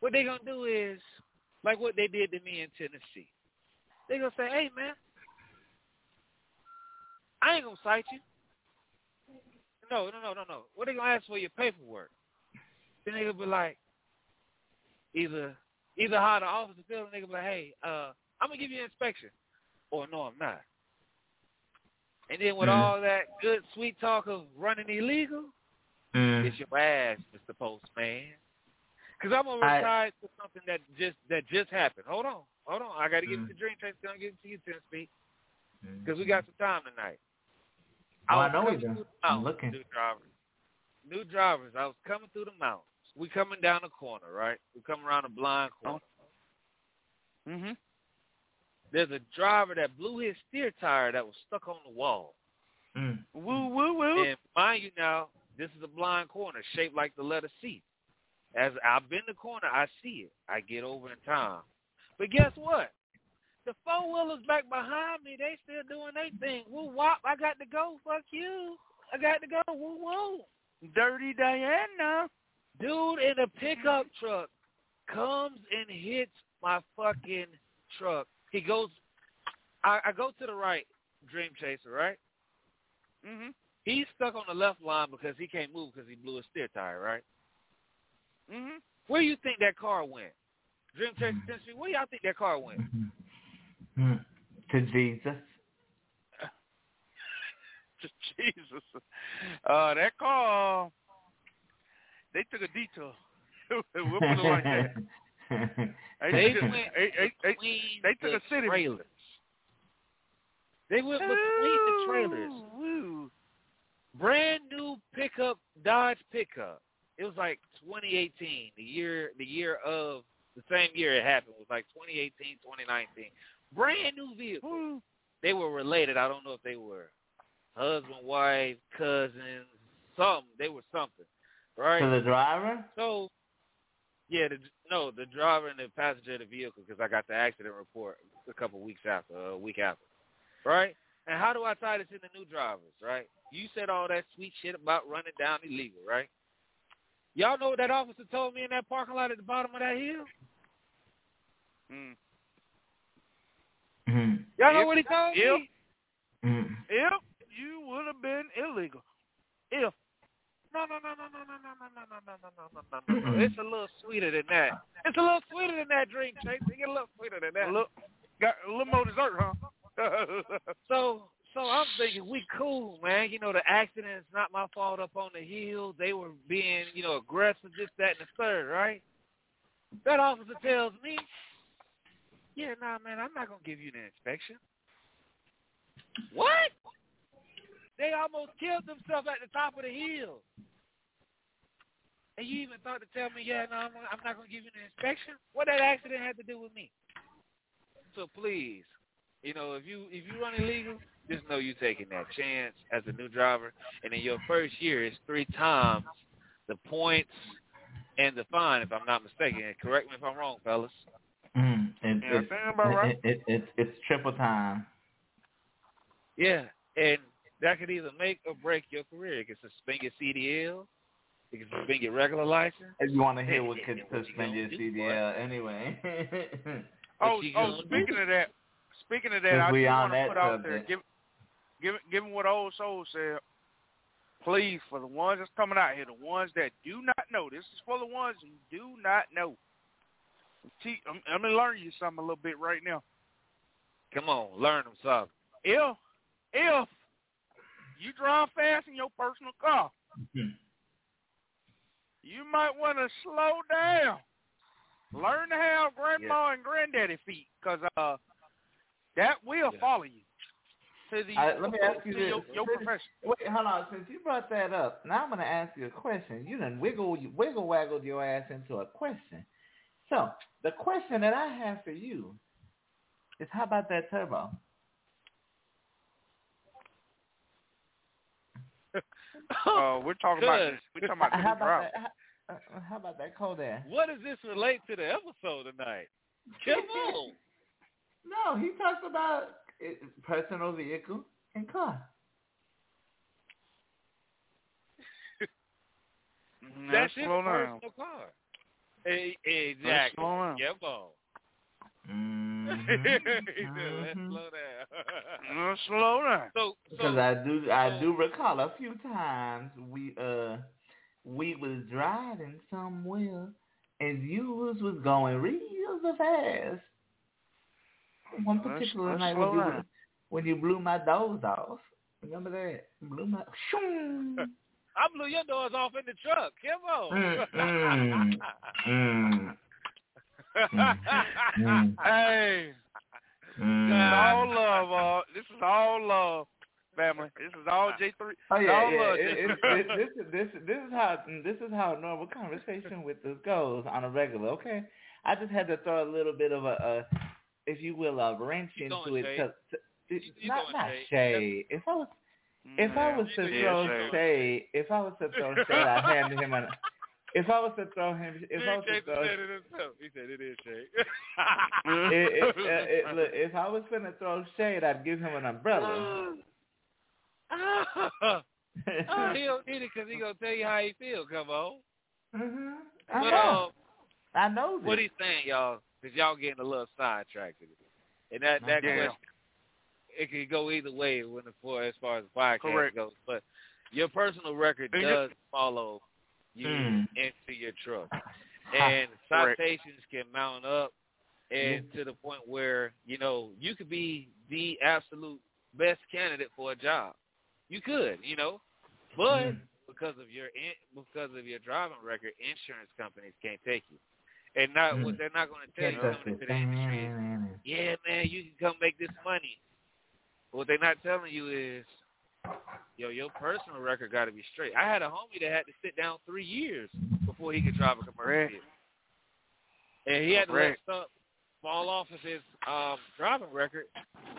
what they gonna do is like what they did to me in Tennessee. They gonna say, "Hey man, I ain't gonna cite you." No, no, no, no, no. What they gonna ask for your paperwork? Then they gonna be like, either either how the officer feeling, they gonna be like, "Hey, uh, I'm gonna give you an inspection," or "No, I'm not." And then with Mhm. all that good sweet talk of running illegal, Mm. it's your ass, Mr. Postman. Because I'm gonna I- retire to something that just that just happened. Hold on, hold on. I got to give it Mm. to Dream Chase. Gonna give it to you, Ten Speed, Mm. because we got some time tonight. Oh, I was know we do. I'm looking. New drivers, new drivers. I was coming through the mountains. We coming down the corner, right? We come around a blind corner. Mhm. There's a driver that blew his steer tire that was stuck on the wall. Mm. Woo woo woo. And mind you now, this is a blind corner shaped like the letter C. As I bend the corner, I see it. I get over in time. But guess what? The four wheelers back behind me, they still doing their thing. Woo wop, I got to go. Fuck you. I got to go. Woo woo. Dirty Diana. Dude in a pickup truck comes and hits my fucking truck. He goes I, I go to the right, Dream Chaser, right? Mhm. He's stuck on the left line because he can't move because he blew his steer tire, right? Mhm. Where do you think that car went? Dream Chaser Tennessee, where y'all think that car went? Mm. To Jesus. to Jesus. Uh, that car. They took a detour. we'll put it like that. They took- went they- they- they- they took the a city. trailers. They went between the trailers. Woo. Brand new pickup, Dodge pickup. It was like 2018, the year, the year of the same year it happened was like 2018, 2019. Brand new vehicle. Woo. They were related. I don't know if they were husband, wife, cousins, something. They were something, right? To the driver? So, yeah, the, no, the driver and the passenger of the vehicle, because I got the accident report a couple weeks after, a week after, right? And how do I tie this into new drivers, right? You said all that sweet shit about running down illegal, right? Y'all know what that officer told me in that parking lot at the bottom of that hill? Mm. Mm. Y'all know If- what he told if- me? Mm. If you would have been illegal, if No, no, no, no, no, no, no, no, no, no, no, no, no, no, no, no. It's a little sweeter than that. It's a little sweeter than that, Dream Chase. It get a little sweeter than that. look, got a little more dessert, huh? So so I'm thinking we cool, man. You know, the accident is not my fault up on the hill. They were being, you know, aggressive, this, that, and the third, right? That officer tells me, yeah, nah, man, I'm not gonna give you the inspection. What? They almost killed themselves at the top of the hill. And you even thought to tell me, yeah, no, I'm, I'm not gonna give you the inspection. What that accident had to do with me? So please, you know, if you if you run illegal, just know you're taking that chance as a new driver. And in your first year, it's three times the points and the fine, if I'm not mistaken. And correct me if I'm wrong, fellas. Mm. It, Yeah, it's, sound right. it, it, it, it's triple time. Yeah, and that could either make or break your career. It can suspend your CDL. It can suspend your regular license. If you want to hear what Yeah, could yeah, what you suspend your CDL anyway. oh, oh, speaking of that, speaking of that, I we just want to put out there, subject. give, give, give 'em what old soul said. Please, for the ones that's coming out here, the ones that do not know, this is for the ones who do not know. Te- I'm, I'm gonna learn you something a little bit right now. Come on, learn them something. If, if you drive fast in your personal car, Mhm. you might want to slow down learn to have grandma and granddaddy feet, cause uh, that will Yeah. follow you to the I- let me ask you to this. your, your profession. Wait, hold on. Since you brought that up, now I'm going to ask you a question. You done wiggle, wiggle waggled your ass into a question. So the question that I have for you is, how about that turbo? Uh, we're talking about this. We're talking about the How about that? How, uh, how about that Kodak? What does this relate to the episode tonight? Come on. No, he talks about personal vehicle and car. That's let's his slow down. personal car. Exactly. slow down. Come on. Mm-hmm. Let's slow down. Let's slow down. so, Because so I do, I do recall a few times we uh we was driving somewhere and you was was going real fast. One Let's- particular let's night when you down. when you blew my doors off. Remember that? Blew my. Shoom. I blew your doors off in the truck. Come on. Mm, mm, mm, mm, Hey, this is mm. all love. Uh, this is all love, family. This is all J three. Oh yeah, all yeah. love. It, it, it, this is this this is how this is how normal conversation with us goes on a regular. Okay, I just had to throw a little bit of a, a if you will, a wrench You into it. shade. To, to, You- you not throwing not shade. shade. If I was if I was to throw shade. shade, if I was to throw shade, I'd hand him an. If I was to throw him, if I was to throw, said it himself. He said it is shade. it, it, uh, it, look, if I was gonna throw shade, I'd give him an umbrella. oh, he don't need it because he gonna tell you how he feel. Come on. hmm I But know. uh, I know what he's saying, y'all, because y'all getting a little sidetracked. with it. And that that Yeah. question, it could go either way when the for as far as the podcast Correct. goes. But your personal record And you- does follow you Mm. into your truck, and citations can mount up, and to the point where you know you could be the absolute best candidate for a job. You could, you know, but Mm. because of your in, because of your driving record, insurance companies can't take you. And not what Mm. they're not going to tell you coming into the industry is, yeah, man, you can come make this money. But what they're not telling you is, yo, your personal record got to be straight. I had a homie that had to sit down three years before he could drive a commercial vehicle, and he had to let stuff fall off of his um, driving record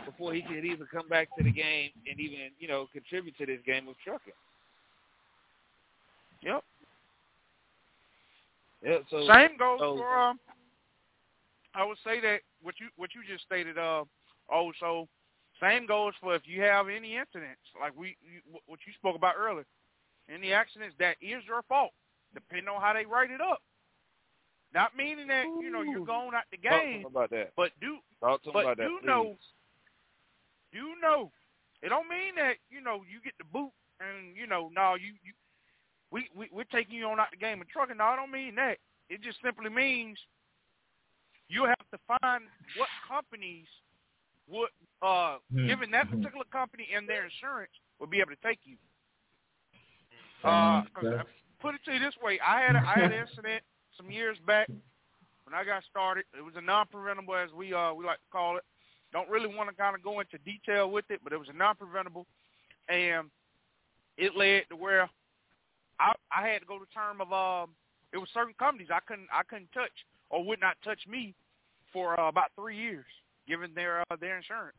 before he could even come back to the game and even you know contribute to this game of trucking. Yep. Yeah, so Same goes so- for um. I would say that what you what you just stated. Uh, also, same goes for if you have any incidents like we you, what you spoke about earlier. Any accidents that is your fault, depending on how they write it up. Not meaning that you know you're going out the game, him about that. but do Talk but about that. you please. know- you know, it don't mean that you know you get the boot and you know no you you we, we we're taking you on out the game of trucking. No, I don't mean that. It just simply means you have to find what companies would uh Hmm. given that particular company and their insurance would be able to take you. Uh, Um, 'cause I- put it to you this way, I had a, I had an incident some years back when I got started. It was a non-preventable, as we uh we like to call it. Don't really want to kind of go into detail with it, but it was a non-preventable, and it led to where I I had to go to term of um it was certain companies I couldn't I couldn't touch or would not touch me for uh, about three years, given their uh, their insurance.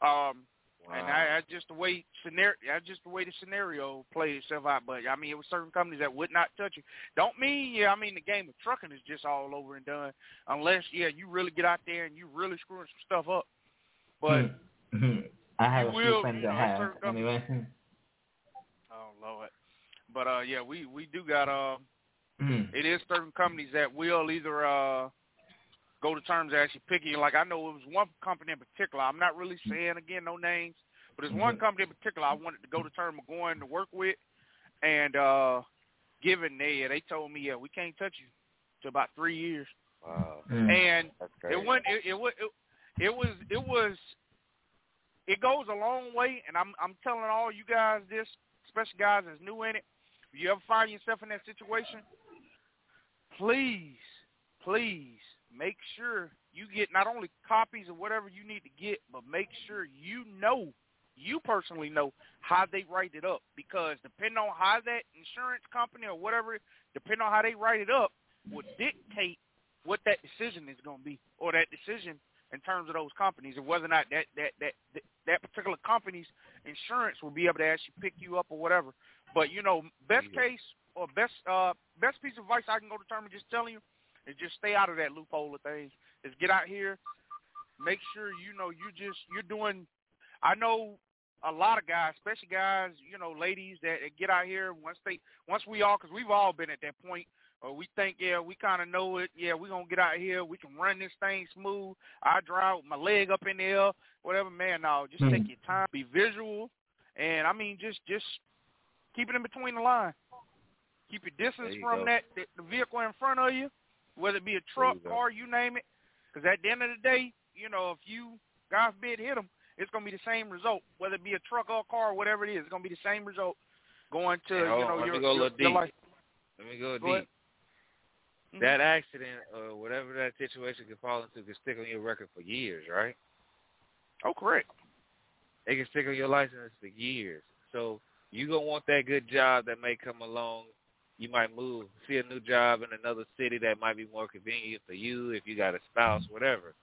Um, and I, that's just the way scenario. That's just the way the scenario played itself out. But I mean, it was certain companies that would not touch you. Don't mean yeah. I mean, the game of trucking is just all over and done, unless yeah, you really get out there and you really screwing some stuff up. But. I have a few will, friends you that have. Anyway. oh lord. But uh, yeah, we we do got uh, Mhm. it is certain companies that will either uh go to terms that actually pick you. Like I know it was one company in particular. I'm not really saying again no names, but there's one Mhm. company in particular I wanted to go to term of going to work with, and uh given they they told me yeah we can't touch you to about three years, Wow, Mhm. and it went it it, wa- it it was it was it goes a long way, and I'm I'm telling all you guys this, especially guys that's new in it. If you ever find yourself in that situation, please, please make sure you get not only copies of whatever you need to get, but make sure you know, you personally know how they write it up. Because depending on how that insurance company or whatever, depending on how they write it up, will dictate what that decision is going to be, or that decision in terms of those companies, and whether or not that that that that, that particular company's insurance will be able to actually pick you up or whatever. But you know, best case or best uh best piece of advice I can go determine just telling you is just stay out of that loophole of things. Is get out here, make sure you know you just you're doing. I know a lot of guys, especially guys, you know, ladies that, that get out here once they once we all because we've all been at that point. Or we think, yeah, we kind of know it. Yeah, we're going to get out here. We can run this thing smooth. I drive with my leg up in the air, whatever. Man, no, just Mm-hmm. take your time. Be visual. And, I mean, just just keep it in between the line. Keep your distance you from go. that the, the vehicle in front of you, whether it be a truck, you car, you name it. Because at the end of the day, you know, if you, God forbid, hit them, it's going to be the same result. Whether it be a truck or a car whatever it is, it's going to be the same result going to, Hey, you on, know, let your, me go your, little your life. Let me go Go ahead. deep. Mm-hmm. That accident or whatever that situation could fall into could stick on your record for years, right? Oh, correct. It can stick on your license for years. So you gonna want that good job that may come along. You might move, see a new job in another city that might be more convenient for you if you got a spouse, whatever.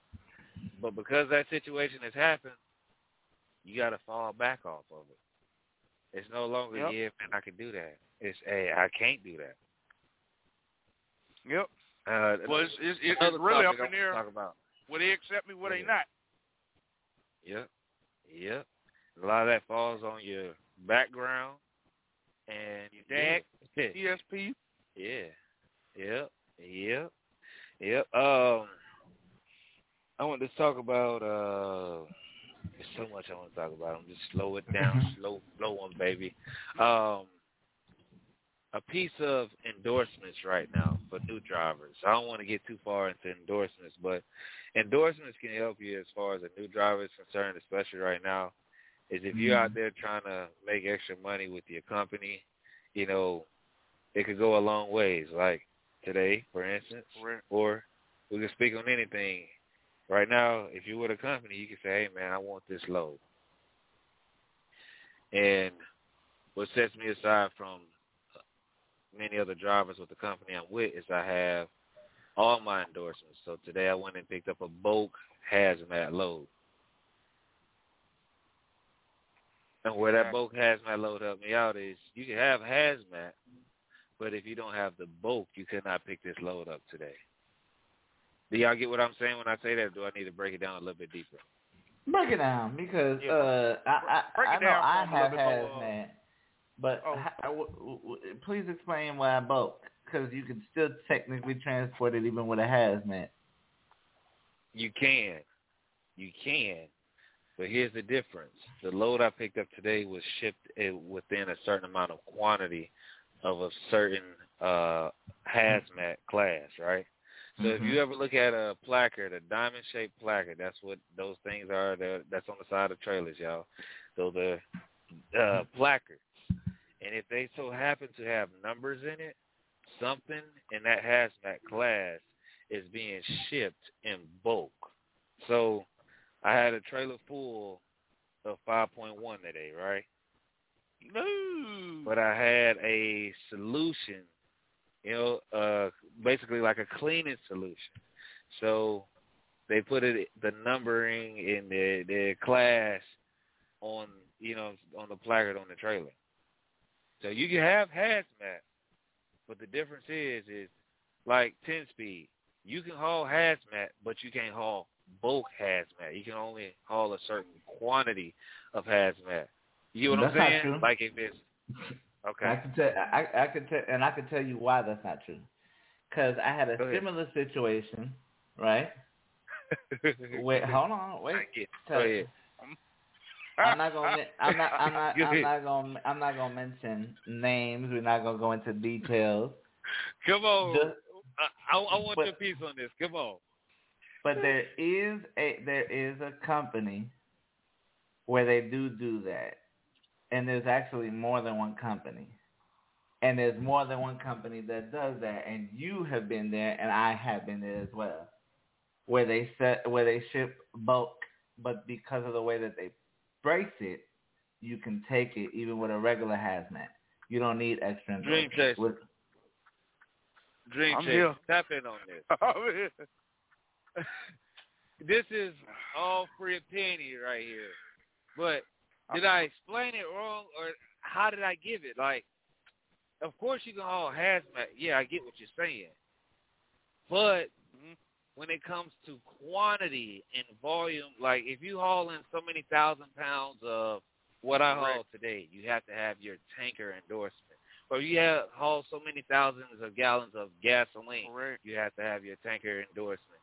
But because that situation has happened, you got to fall back off of it. It's no longer, Yep. yeah, man, I can do that. It's, hey, I can't do that. Yep. Uh, Well, it's, it's, it's really up in there. Talk about. Will they accept me? Will they not? Yep. Yep. A lot of that falls on your background and Your dad, Yeah. ESP. yeah. Yep. Yep. Yep. Um I want to talk about uh there's so much I want to talk about. I'm just slow it down, slow slow one baby. Um a piece of endorsements right now for new drivers. I don't want to get too far into endorsements, but endorsements can help you as far as a new driver is concerned, especially right now. Is if you're out mm-hmm. there trying to make extra money with your company, you know, it could go a long ways. Like today, for instance, or we can speak on anything. Right now, if you're with a company, you can say, "Hey, man, I want this load." And what sets me aside from many other drivers with the company I'm with is I have all my endorsements. So today I went and picked up a bulk hazmat load. And where that bulk hazmat load helped me out is you can have hazmat, but if you don't have the bulk, you cannot pick this load up today. Do y'all get what I'm saying when I say that? Or do I need to break it down a little bit deeper? Break it down because Yeah, uh, I I, I know down I have hazmat, but Oh. ha- w- w- w- please explain why bulk because you can still technically transport it even with a hazmat. You can. You can. But here's the difference. The load I picked up today was shipped within a certain amount of quantity of a certain uh hazmat class, right? So if you ever look at a placard, a diamond shaped placard, that's what those things are that that's on the side of trailers, y'all. Those are uh placards. And if they so happen to have numbers in it, something in that hazmat class is being shipped in bulk. So I had a trailer full of 5.1 today, right? No. But I had a solution, you know, uh, basically like a cleaning solution. So they put it the numbering in the the class on you know on the placard on the trailer. So you can have hazmat, but the difference is is like ten speed. You can haul hazmat, but you can't haul bulk hazmat. You can only haul a certain quantity of hazmat. You know what That's I'm saying? true. Like if it's okay, I can tell I I could tell and I could tell you why that's not true. Because I had a similar situation, right? Wait, hold on, wait. Tell you. I'm not gonna. I'm not. I'm not. I'm not gonna. I'm not gonna mention names. We're not gonna go into details. Come on. Just- I, I want but- your piece on this. Come on. But hmm. there is a there is a company where they do do that, and there's actually more than one company. And there's more than one company that does that, and you have been there, and I have been there as well, where they set where they ship bulk, but because of the way that they brace it, you can take it even with a regular hazmat. You don't need extra. Dream endorsements. Chaser. With, Dream I'm Chaser. here. Tap in on this. this is all free opinion right here. But did I explain it wrong, or how did I give it? Like, of course you can haul hazmat. Yeah, I get what you're saying. But when it comes to quantity and volume, like if you haul in so many thousand pounds of what I haul today, you have to have your tanker endorsement. Or you have haul so many thousands of gallons of gasoline, Correct. you have to have your tanker endorsement.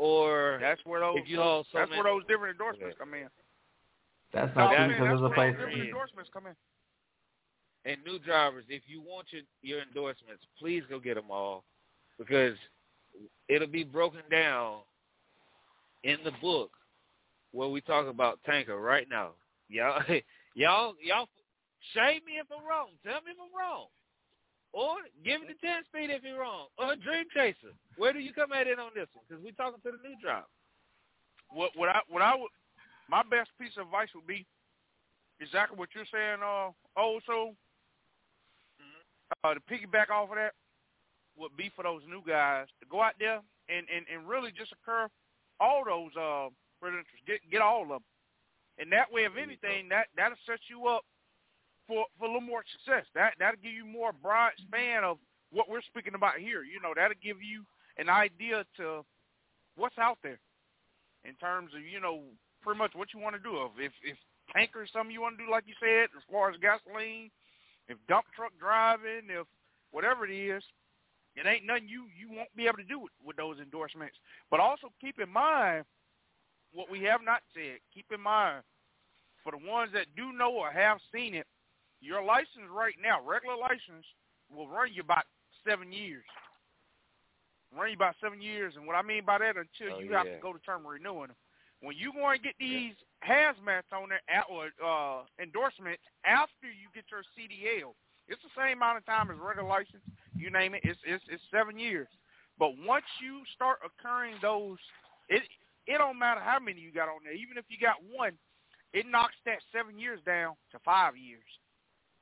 Or That's where those if you haul so that's many, where those different endorsements Okay. come in. that's not true because man, there's a place. those different endorsements come in. and new drivers, if you want your your endorsements, please go get them all because it'll be broken down in the book where we talk about tanker right now. Y'all, y'all, y'all, shame me if I'm wrong. Tell me if I'm wrong, or give me the ten speed if you're wrong, or Dream Chaser. Where do you come at it on this one? Because we're talking to the new driver. What what I what I would my best piece of advice would be exactly what you're saying. Uh, also, uh, to piggyback off of that would be for those new guys to go out there and and and really just occur all those uh credentials, get get all of them, and that way, if anything, that that'll set you up for for a little more success. That that'll give you more broad span of what we're speaking about here. You know, that'll give you an idea to what's out there in terms of you know pretty much what you want to do. If if tanker is something you want to do, like you said, as far as gasoline, if dump truck driving, if whatever it is, it ain't nothing you you won't be able to do with, with those endorsements. But also keep in mind what we have not said. Keep in mind for the ones that do know or have seen it, your license right now, regular license, will run you about seven years. Run you about seven years, and what I mean by that, until Oh, you have to go to term renewing them. When you go and get these hazmats on there or uh, endorsements after you get your CDL, it's the same amount of time as regular license. You name it, it's it's, it's seven years. But once you start occurring those, it it don't matter how many you got on there. Even if you got one, it knocks that seven years down to five years.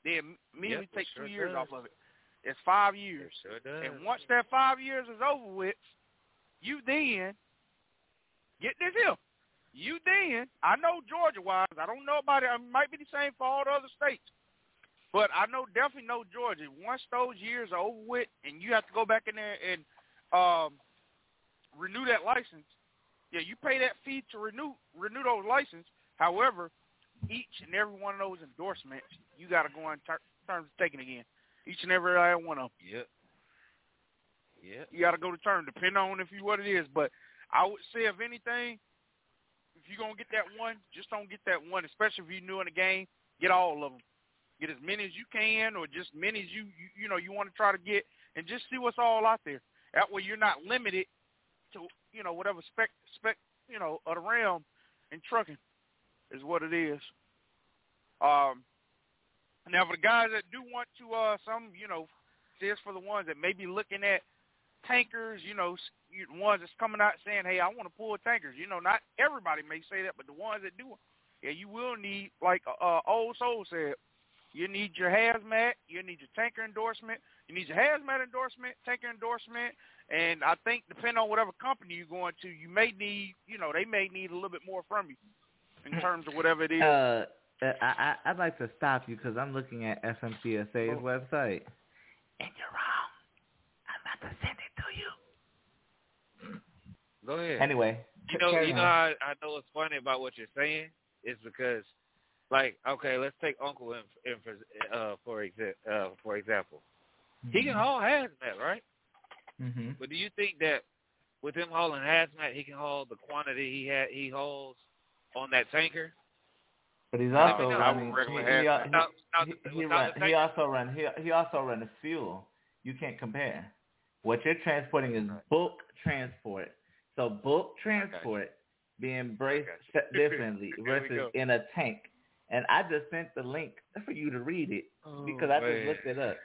They im- immediately Yep, take sure two years does. off of it. It's five years. sure does. And once that five years is over with, you then get this here. You then, I know Georgia wise, I don't know about it. It might be the same for all the other states, but I know definitely know Georgia. Once those years are over with, and you have to go back in there and um, renew that license, yeah, you pay that fee to renew renew those license. However, each and every one of those endorsements, you got to go in ter- terms of taking again. Each and every last one of them Yep. Yep. you got to go to term, depending on if you what it is. But I would say, if anything, if you're gonna get that one, just don't get that one. Especially if you're new in the game, get all of them. Get as many as you can, or just many as you you, you know you want to try to get, and just see what's all out there. That way, you're not limited to you know whatever spec spec you know of the realm in trucking is what it is. Um, now for the guys that do want to, uh, some you know, this for the ones that may be looking at tankers, you know, s- you, the ones that's coming out saying, "Hey, I want to pull tankers." You know, not everybody may say that, but the ones that do, yeah, you will need, like uh, old soul said, you need your hazmat, you need your tanker endorsement, you need your hazmat endorsement, tanker endorsement, and I think depending on whatever company you're going to, you may need, you know, they may need a little bit more from you in terms of whatever it is. Uh, uh, I, I I'd like to stop you because I'm looking at FMCSA's Oh. website, and you're wrong. I'm about to send it to you. Go ahead. Anyway, You know, you know, on. how I know what's funny about what you're saying is because, like, okay, let's take Uncle in, in for uh, for exa- uh, for example. He can haul hazmat, right? hmm But do you think that with him hauling hazmat, he can haul the quantity he had he hauls on that tanker? But he's also running. He, he, hazmat. Uh, he, Without- without he, the- he, without run, the he tanker? also run. He he also the fuel. You can't compare. What you're transporting is bulk transport. So bulk transport being braced differently versus in a tank. And I just sent the link for you to read it because I just looked it up.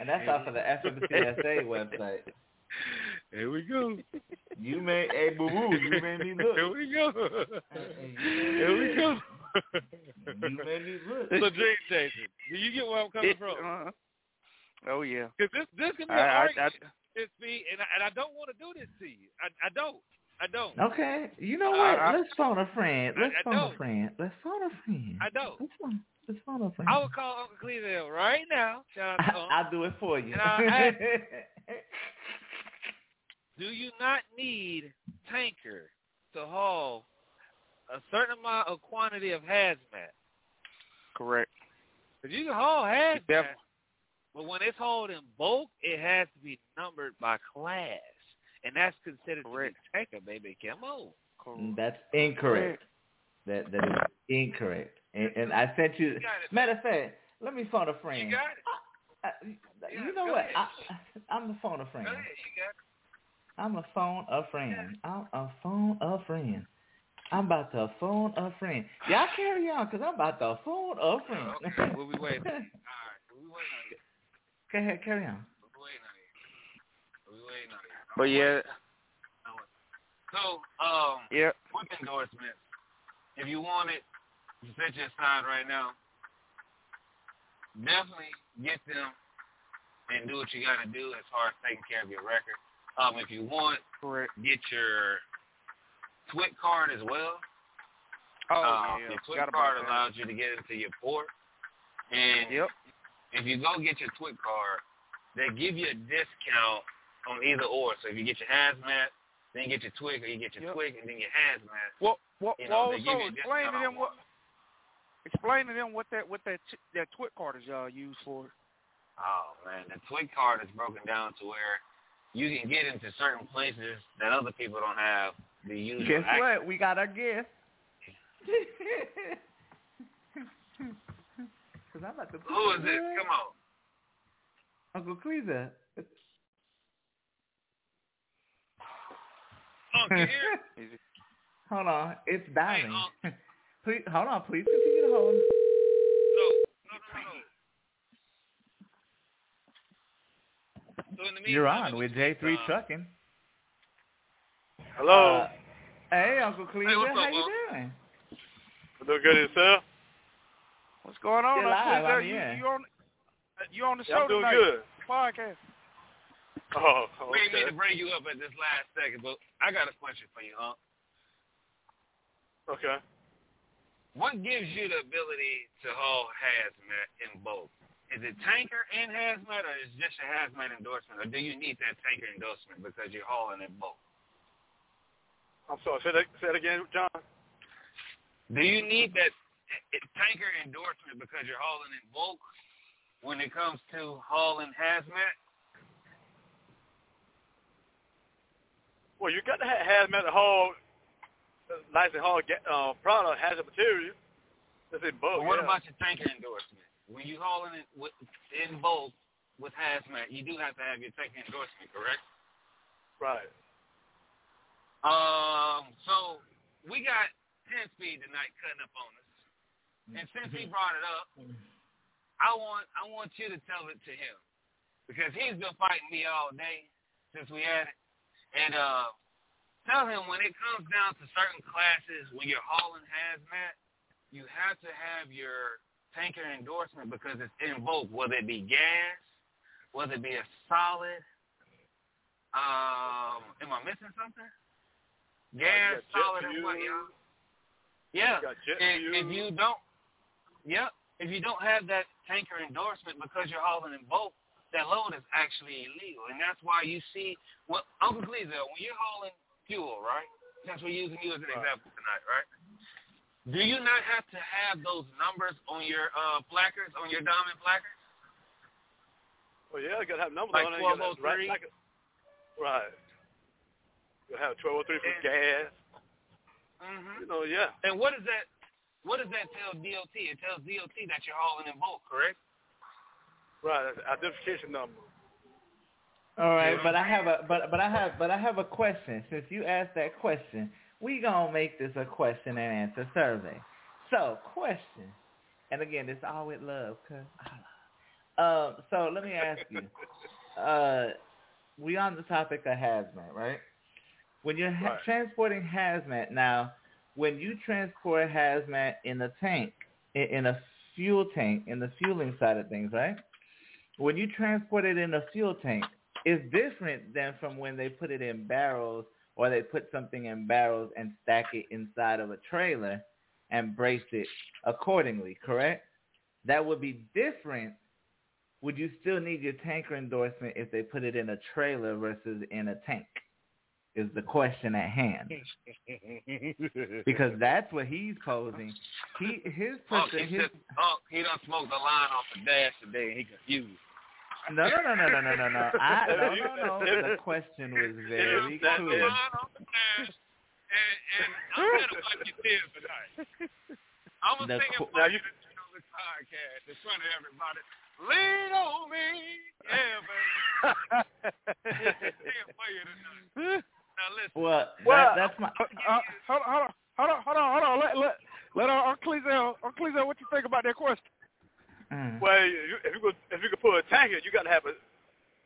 And that's off of the FMCSA website. Here we go. You made hey boo boo, you made me look. Here we go. Here we go. You made me look. so dream chasing. Do you get where I'm coming It- from? uh, oh yeah. Because this this can be I, an I, I, argument. It's me, and I, and I don't want to do this to you. I, I don't. I don't. Okay, you know what? I- Let's phone a friend. Let's I phone a don't. friend. Let's phone a friend. I don't. Let's phone. Let's phone a friend. I will call Uncle Cleveland right now. Shout out to Uncle. I'll do it for you. And I- Do you not need tanker to haul a certain amount of quantity of hazmat? correct. Because you can haul hazmat, Def- but when it's hauled in bulk, it has to be numbered by class, and that's considered Correct. to be tanker, baby. Come on. correct. That's incorrect. That that is incorrect. And, and I sent you. You got it. Matter of fact, let me phone a friend. You got it. I, Yeah, you know what? ahead. I, I'm a phone a friend. Go ahead. You got it. I'm a phone a friend. I'm a phone a friend. I'm about to phone a friend. Y'all carry on, cause I'm about to phone a friend. Okay, we'll be waiting. All right, we'll be waiting on you. Go ahead, carry on. We'll be waiting on you. We'll be waiting on you. But yeah, So, um, yeah. whip endorsements. If you want it, you set your aside right now. Definitely get them and do what you got to do as far as taking care of your record. Um, if you want, Correct. get your TWIC card as well. Oh um, yeah. Your Forgot about card that. allows you to get into your port. And Yep. if you go get your TWIC card, they give you a discount on either or. So if you get your hazmat, then you get your TWIC, or you get your Yep. TWIC and then your hazmat. What? What? You know, well, so give you a explain to them what. Explain to them what that what that that TWIC card is y'all use for. Oh man, the TWIC card is broken down to where you can get into certain places that other people don't have the usual Guess access. what? We got our guest. Cause I'm about to. Who is this? Come on. Uncle Cleaver. Unc, you here? hold on, it's dialing. Unc. please, hold on. Please continue to hold. No, no, no, no. So in the You're on with just, J3 uh, Trucking. Hello. Uh, hey, Uncle Cleaver, what's up, how you doing? Doing good yourself? What's going on? Still up live. I'm you, here. you on you on the Yeah, show I'm doing tonight? good. Podcast. Oh, We didn't mean to bring you up at this last second, but I got a question for you, huh? Okay. What gives you the ability to haul hazmat in bulk? Is it tanker and hazmat, or is it just a hazmat endorsement, or do you need that tanker endorsement because you're hauling in both? I'm sorry. Say that, say that again, John. Do you need that tanker endorsement because you're hauling in bulk when it comes to hauling hazmat? Well, you got to have hazmat to haul, nice and haul uh, product, hazard material. That's in bulk. But what yeah. about your tanker endorsement? When you hauling it with, in bulk with hazmat, you do have to have your tanker endorsement, correct? Right. Um, so we got 10 speed tonight cutting up on us. And since he brought it up, I want I want you to tell it to him. Because he's been fighting me all day since we had it. And uh tell him when it comes down to certain classes when you're hauling hazmat, you have to have your tanker endorsement because it's in bulk, whether it be gas, whether it be a solid. Um, am I missing something? Gas, solid, and fuel. y'all? Yeah. And if you don't, yep, if you don't have that tanker endorsement because you're hauling in bulk, that load is actually illegal, and that's why you see what Uncle Cleveland, when you're hauling fuel, right? Since we're using you as an Right. example tonight, right? Do you not have to have those numbers on your uh, placards, on your diamond placards? Well, yeah, you got to have numbers Like on it. You 1203? Right. Right. You have 1203 for And- gas. Mm-hmm. You know, yeah. And what does that what does that tell DOT? It tells DOT that you're hauling in bulk, correct? Right. That's identification number. All right, but I have a but but I have but I have a question. Since you asked that question, we gonna make this a question and answer survey. So, question, and again, it's all with love, cause I love. Uh, so let me ask you. Uh, we on the topic of hazmat, right? When you're ha- Right. transporting hazmat now, when you transport hazmat in a tank, in, in a fuel tank, in the fueling side of things, right? When you transport it in a fuel tank, it's different than from when they put it in barrels or they put something in barrels and stack it inside of a trailer and brace it accordingly, correct? That would be different. Would you still need your tanker endorsement if they put it in a trailer versus in a tank? is the question at hand. because that's what he's posing. He his Punk, his, just, oh, he done smoked the line off the dash today and he confused. No, no, no, no, no, no, no, no. I, no, no, no. The question was very that clear. Line off the dash, and, and I'm gonna wipe your tears tonight. I'm gonna sing co- you the podcast in front of everybody. Lean on me, yeah, baby. yeah, for you tonight. Now listen. Well, Well, that, that's my Uh, uh, hold on, hold on, hold on, hold on. Let let let our Ecclesial, Ecclesial, what you think about that question? mm. Well, you, if you could if you could put a tanker, you got to have a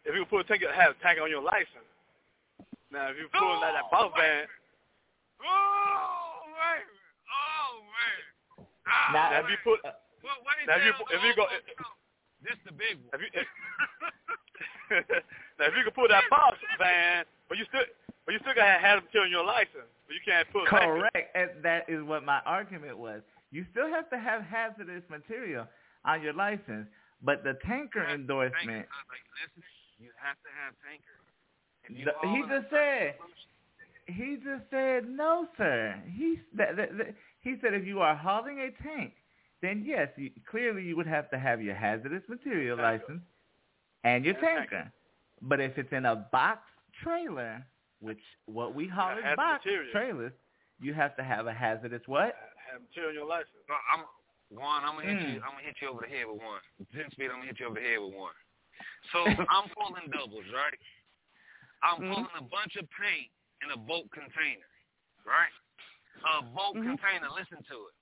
if you could put a tanker, have a tanker on your license. Now, if you pull that that bus van, Oh man, oh man. Ah, Now, now if you put uh, Well, what Now, if you- if you go- old this the big one. if you if, now if you could put that bus van, but you still but you still got to have the material on your license, but you can't put. Correct. And that is what my argument was. You still have to have hazardous material on your license, but the tanker Tanker, endorsement, I was like, listen, you have to have tanker. The, he just said, he just said, no, sir. He, that, that, that, he said if you are hauling a tank, then yes, you, clearly you would have to have your hazardous material Tanker. license and your tanker. tanker. But if it's in a box trailer, which what we haul is has box material. trailers, you have to have a hazardous what? Have material on your license. No, I'm Juan. I'm gonna hit Mm. you. I'm gonna hit you over the head with one. Ten speed. I'm gonna hit you over the head with one. So I'm pulling doubles, right? I'm Mhm. pulling a bunch of paint in a boat container, right? A boat Mhm. container. Listen to it,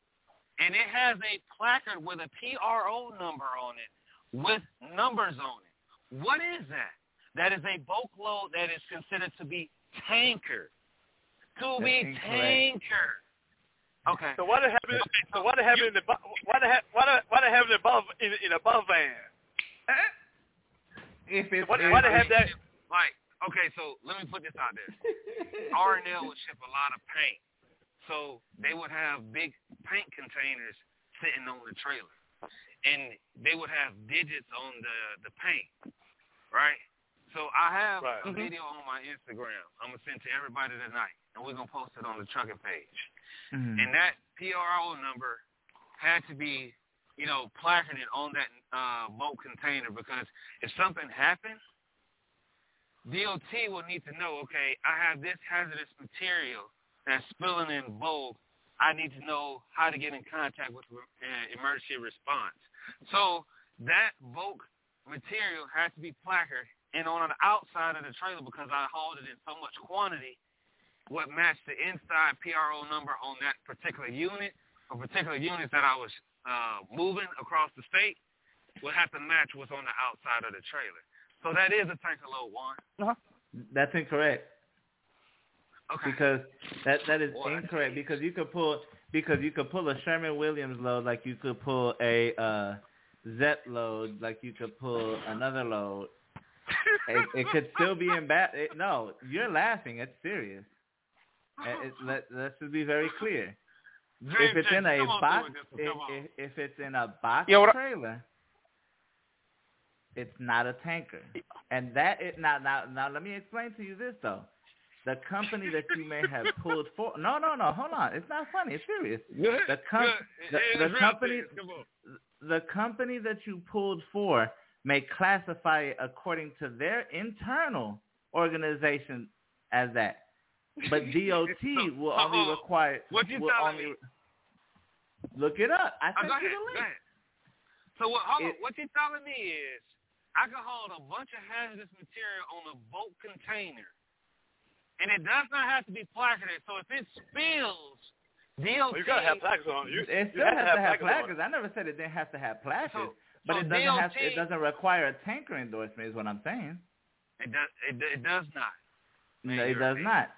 and it has a placard with a PRO number on it with numbers on it. What is that? That is a bulk boatload that is considered to be tanker. To That's be incorrect. tanker. Okay. So why they have it? So why they have it in the bu- why they have why they, why they have it above in in a bus van? If it's Why, why they have that? Like, okay, so let me put this out there. R and L would ship a lot of paint, so they would have big paint containers sitting on the trailer, and they would have digits on the the paint, right? So I have Right. a Mhm. video on my Instagram. I'm gonna send to everybody tonight, and we're gonna post it on the trucking page. Mhm. And that PRO number had to be, you know, placarded on that uh, boat container because if something happened, DOT will need to know, okay, I have this hazardous material that's spilling in boat. I need to know how to get in contact with uh, emergency response. So that boat material has to be placarded and on the outside of the trailer because I hauled it in so much quantity what matched the inside PRO number on that particular unit or particular units that I was uh, moving across the state would have to match what's on the outside of the trailer. So that is a tanker load one. That's incorrect Okay. because that that is Boy, incorrect because you could pull because you could pull a Sherman Williams load like you could pull a uh, Zep load like you could pull another load. It, it could still be in bad. It, no, you're laughing. It's serious. It, it, let, let's just be very clear. if it's in a box, if, if, if it's in a box Yeah, what I- trailer, it's not a tanker. And that is now now now let me explain to you this though. The company that you may have pulled for no no no hold on it's not funny it's serious. The com- the- the company- serious. Come on. The company that you pulled for may classify it according to their internal organization as that. But DOT So- will so, only uh, require what you telling only me? look it up. I Oh, sent go you the link. So what? Hold on. What you telling me is I can hold a bunch of hazardous material on a boat container, and it does not have to be placarded. So if it spills, DOT. Well, you gotta have plaques on. You, It you still have has to have to have plaques on. placards. I never said it didn't have to have placards, So- But So it doesn't have. DOT It doesn't require a tanker endorsement. Is what I'm saying. It does. It, it does not. No, it does right. not.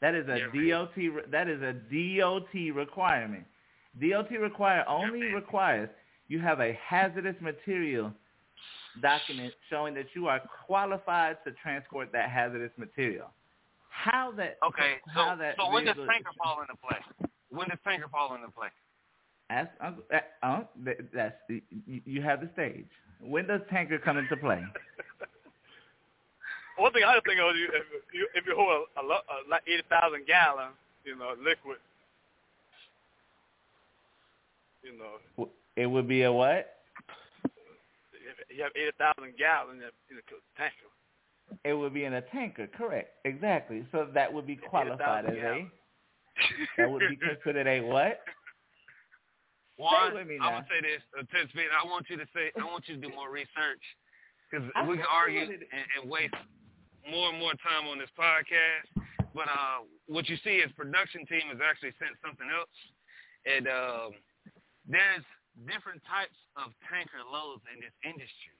That is a You're. DOT. That is a DOT requirement. DOT require only requires you have a hazardous material document showing that you are qualified to transport that hazardous material. How that? Okay. So How that so when does tanker fall into play? When does tanker fall into play? Uncle- uh, uh, th- that's the, you, you have the stage. When does tanker come into play? One thing I just think of you, if you if you hold a, a, a like eighty thousand gallon, you know, liquid, you know, It would be a what? if you have eighty thousand gallons in a tanker. It would be in a tanker, correct? Exactly. So that would be qualified as 80,000 a. That would be considered a what? One, now. gonna say this. Uh, Speed, I want you to say. I want you to do more research because we can argue and, and waste more and more time on this podcast. But uh, what you see is production team has actually sent something else, and um, there's different types of tanker loads in this industry.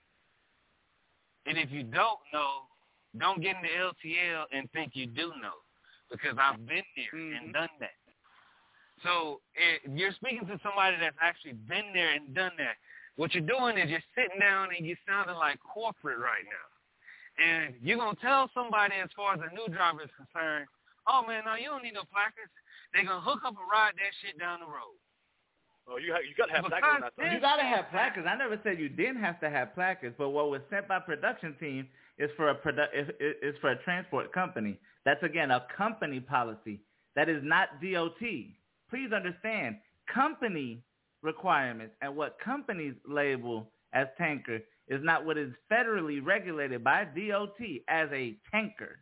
And if you don't know, don't get in the LTL and think you do know, because I've been there and done that. So eh, you're speaking to somebody that's actually been there and done that. What you're doing is you're sitting down and you're sounding like corporate right now. And you're going to tell somebody as far as a new driver is concerned, oh, man, no, you don't need no placards. They're going to hook up and ride that shit down the road. Oh, you have, you got to have Because placards this- You gotta have placards. I never said you didn't have to have placards, but what was sent by production team is for a produ- is, is- is for a transport company. That's again a company policy. That is not DOT. Please understand company requirements and what companies label as tanker is not what is federally regulated by DOT as a tanker.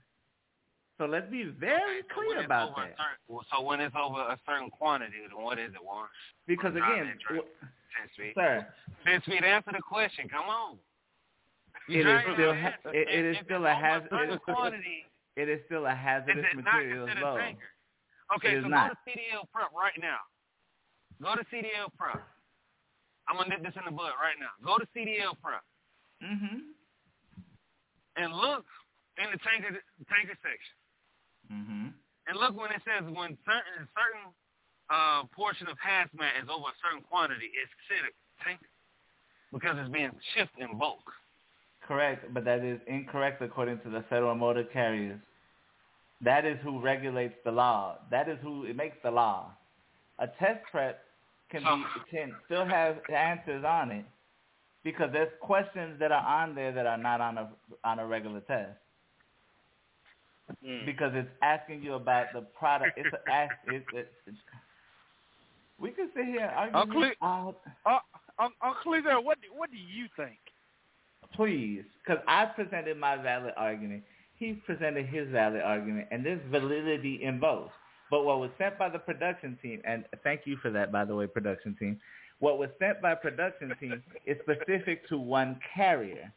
So let's be very So clear about that. certain- so when it's over a certain quantity, then what is it, Warren? Because Drive again, w- Ten speed. sir, speed, answer the question. Come on. You It is still ha- it- it If- still a hazard- it is- quantity. it is still a hazardous material load. tanker? Okay, so not. go to CDL prep right now. Go to CDL prep. I'm gonna nip this in the bud right now. Go to CDL prep Mhm. and look in the tanker tanker section Mhm. and look when it says when certain certain uh, portion of hazmat is over a certain quantity, it's considered tanker because it's being shipped in bulk. Correct, but that is incorrect according to the Federal Motor Carriers. That is who regulates the law. That is who it makes the law. A test prep can be can still have answers on it because there's questions that are on there that are not on a on a regular test Mm. because it's asking you about the product. It's a ask. It's, it's, it's, we can sit here and Uncle- Uh, Uncle Lizard, what what do you think? please, because I presented my valid argument. He presented his valid argument, and there's validity in both. But what was sent by the production team, and thank you for that, by the way, production team. What was sent by production team is specific to one carrier.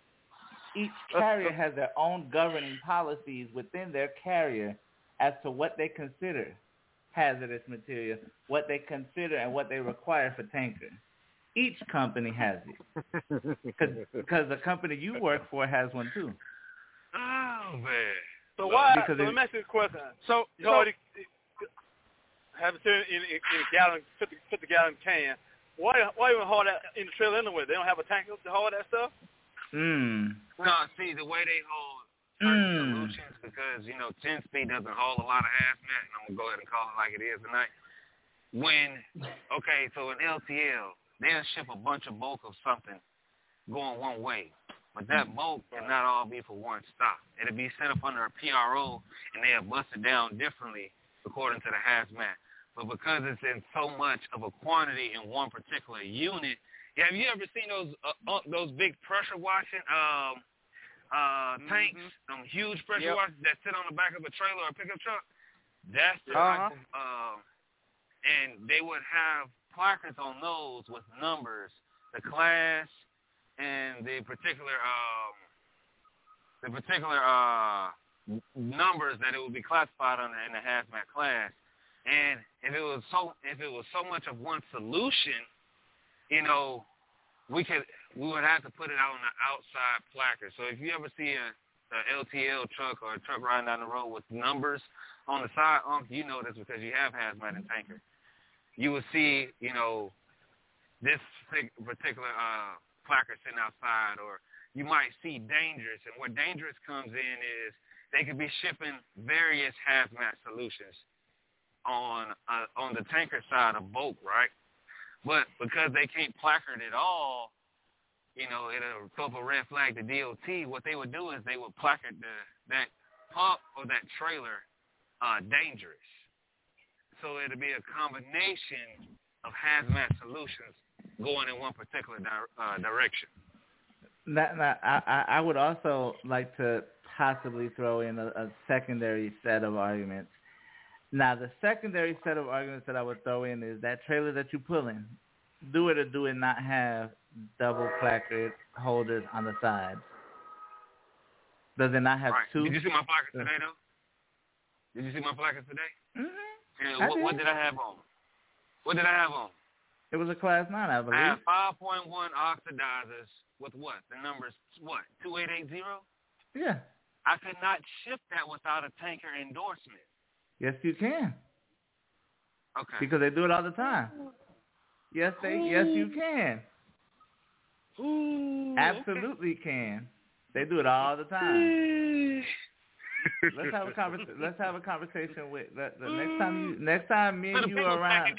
Each carrier has their own governing policies within their carrier as to what they consider hazardous material, what they consider and what they require for tanker. Each company has it because the company you work for has one too. Oh man. So why? Because so let me ask you a question. So, You so already have it in, in, in a gallon, 50, 50 gallon can. Why? Why even haul that in the trailer anyway? They don't have a tank to haul that stuff. Mm. No, see the way they hold certain Mm. solutions because you know ten speed doesn't haul a lot of hazmat, and I'm gonna go ahead and call it like it is tonight. When okay, so in LTL they'll ship a bunch of bulk of something going one way, but that bulk cannot all be for one stop. It'll be set up under a PRO, and they'll bust it down differently according to the hazmat. But because it's in so much of a quantity in one particular unit, have you ever seen those uh, uh, those big pressure washing um uh tanks, them huge pressure Yep. washers that sit on the back of a trailer or a pickup truck? That's the Uh-huh. type of, uh, and they would have placards on those with numbers, the class, and the particular um the particular uh numbers that it would be classified under in the hazmat class. And if it was so if it was so much of one solution, you know, we could we would have to put it out on the outside placard. So if you ever see a, a LTL truck or a truck riding down the road with numbers on the side, um, you know this because you have hazmat and tanker. You will see, you know, this particular uh, placard sitting outside, or you might see dangerous. And what dangerous comes in is they could be shipping various hazmat solutions on uh, on the tanker side of bulk, right? But because they can't placard it all, you know, it'll throw up a red flag to DOT. What they would do is they would placard the that pump or that trailer uh, dangerous. So it'll be a combination of hazmat solutions going in one particular di- uh, direction. That, that, I, I would also like to possibly throw in a, a secondary set of arguments. Now, the secondary set of arguments that I would throw in is that trailer that you pull in, do it or do it not have double placard holders on the sides? Does it not have right. two? Did you see my placard today, though? Did you see my placard today? Mm-hmm. And what, what did I have on? What did I have on? It was a class nine, I believe. I have 5.1 oxidizers with what? The numbers, what, 2880? Yeah. I could not ship that without a tanker endorsement. Yes, you can. Okay. Because they do it all the time. Yes, they. Ooh. Yes, you can. Ooh, Absolutely okay. can. They do it all the time. let's have a conversation. Let's have a conversation with the, the next time you. Next time me and you are around.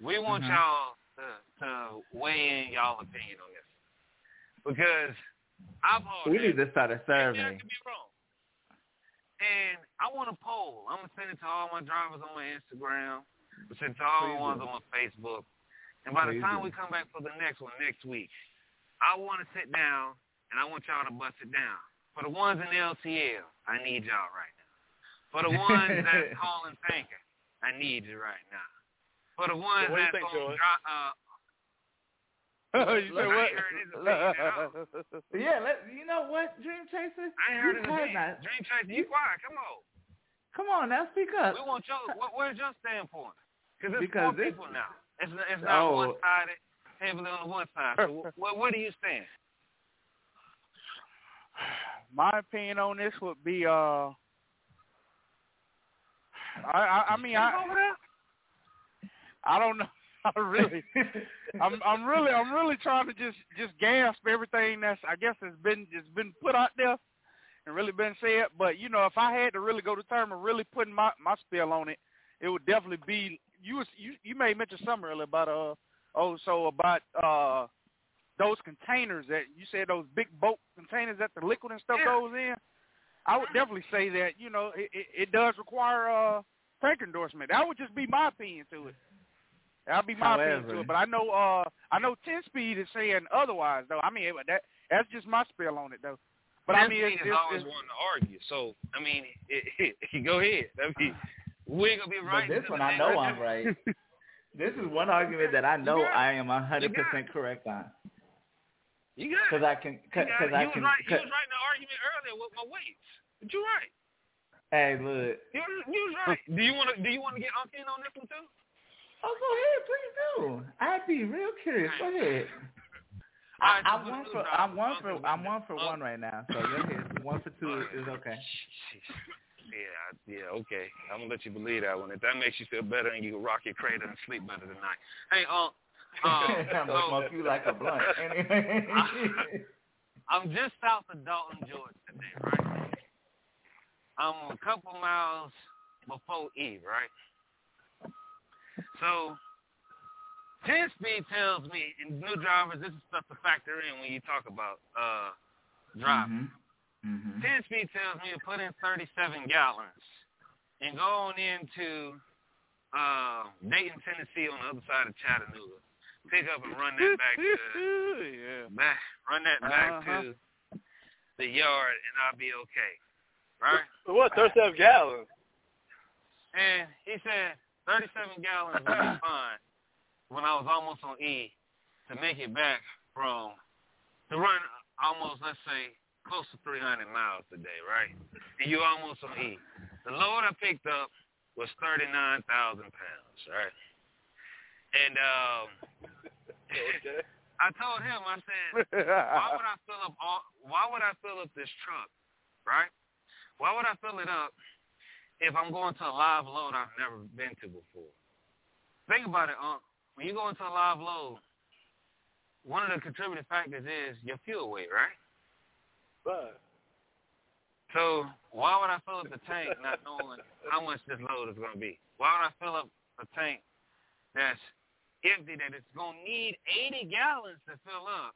We want Mhm. y'all to, to weigh in y'all opinion on this because I've heard We need to start a Maybe I survey. could be wrong. And I want a poll. I'm gonna send it to all my drivers on my Instagram. I'll send it to all the ones do. on my Facebook. And by the time do. we come back for the next one next week, I want to sit down and I want y'all to bust it down. For the ones in LTL, I need y'all right now. For the ones that's calling tanker, I need you right now. For the ones What do you that's think, on Joey? dri- uh, you I ain't heard his opinion at all. Yeah, let you know what, Dream Chaser. I ain't heard you his have not- Dream Chaser, you quiet. Come on. Come on now, speak up. We want your. What, where's your standpoint? Because there's Because four people now. It's it's not Oh. one sided, heavily on one side. So what, where do you stand? My opinion on this would be, uh, I, I, I mean, I, I don't know. I really, I'm, I'm really, I'm really trying to just, just gasp everything that's, I guess, has been, has been put out there and really been said. But you know, if I had to really go to term and really putting my, my spell on it, it would definitely be. You was, you, you may mention something earlier about, uh, oh, so about, uh, those containers that you said those big boat containers that the liquid and stuff Yeah. goes in. I would definitely say that you know it, it, it does require uh tank endorsement. That would just be my opinion to it. That'd be my opinion to it. But I know uh I know ten speed is saying otherwise though. I mean that that's just my spell on it though. But I mean it's, is it's, always it's, wanting to argue. So I mean, it, it, go ahead. I mean, we're gonna be right. But this one I day- know I'm right. This is one argument that I know got. I am a hundred percent correct on. You got Because. I can, because. I can. was right. You was right in the argument earlier with my weights. But you're right. hey, look. You, was- you was right. do you want to? Do you want to get Unc in on this one too? Oh, go ahead, please do. I'd be real curious. Go ahead. I, I'm one for. I'm one for I'm one for one right now. So go ahead. One for two is, okay. Yeah, yeah, okay. I'm gonna let you believe that one. If that makes you feel better and you can rock your cradle and sleep better tonight. Hey, um, um, so smoke you like a blunt. Anyway. I'm just south of Dalton, Georgia today, right? I'm a couple miles before E, right? So, 10 speed tells me, and new drivers, this is stuff to factor in when you talk about uh driving. Mm-hmm. 10 speed tells me to put in 37 gallons and go on into uh, Dayton, Tennessee on the other side of Chattanooga. Pick up and run that back to yeah. back, run that back Uh-huh. to the yard and I'll be okay. Right? So what? Thirty-seven gallons. And he said 37 gallons be fine when I was almost on E to make it back from, to run almost, let's say, close to 300 miles a day, right? And you almost on E. The load I picked up was 39,000 pounds, right? And um, Okay. I told him, I said, why would I fill up all? Why would I fill up this truck, right? Why would I fill it up if I'm going to a live load I've never been to before? Think about it, Unc. When you go into a live load, one of the contributing factors is your fuel weight, right? Right. So why would I fill up the tank not knowing how much this load is going to be? Why would I fill up a tank that's empty that it's going to need 80 gallons to fill up?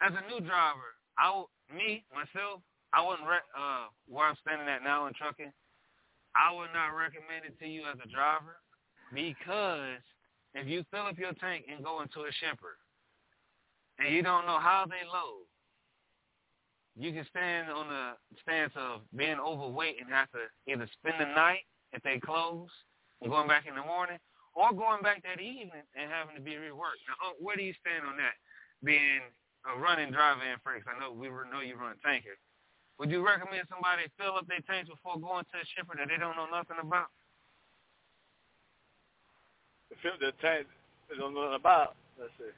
As a new driver, I me myself, I wouldn't re- uh where I'm standing at now in trucking. I would not recommend it to you as a driver because if you fill up your tank and go into a shipper and you don't know how they load, you can stand on the stance of being overweight and have to either spend the night if they close and going back in the morning, or going back that evening and having to be reworked. Now, where do you stand on that? Being a running driver in freights, I know we know you run a tanker. Would you recommend somebody fill up their tanks before going to a shipper that they don't know nothing about? The film the tank they don't know nothing about. Let's see.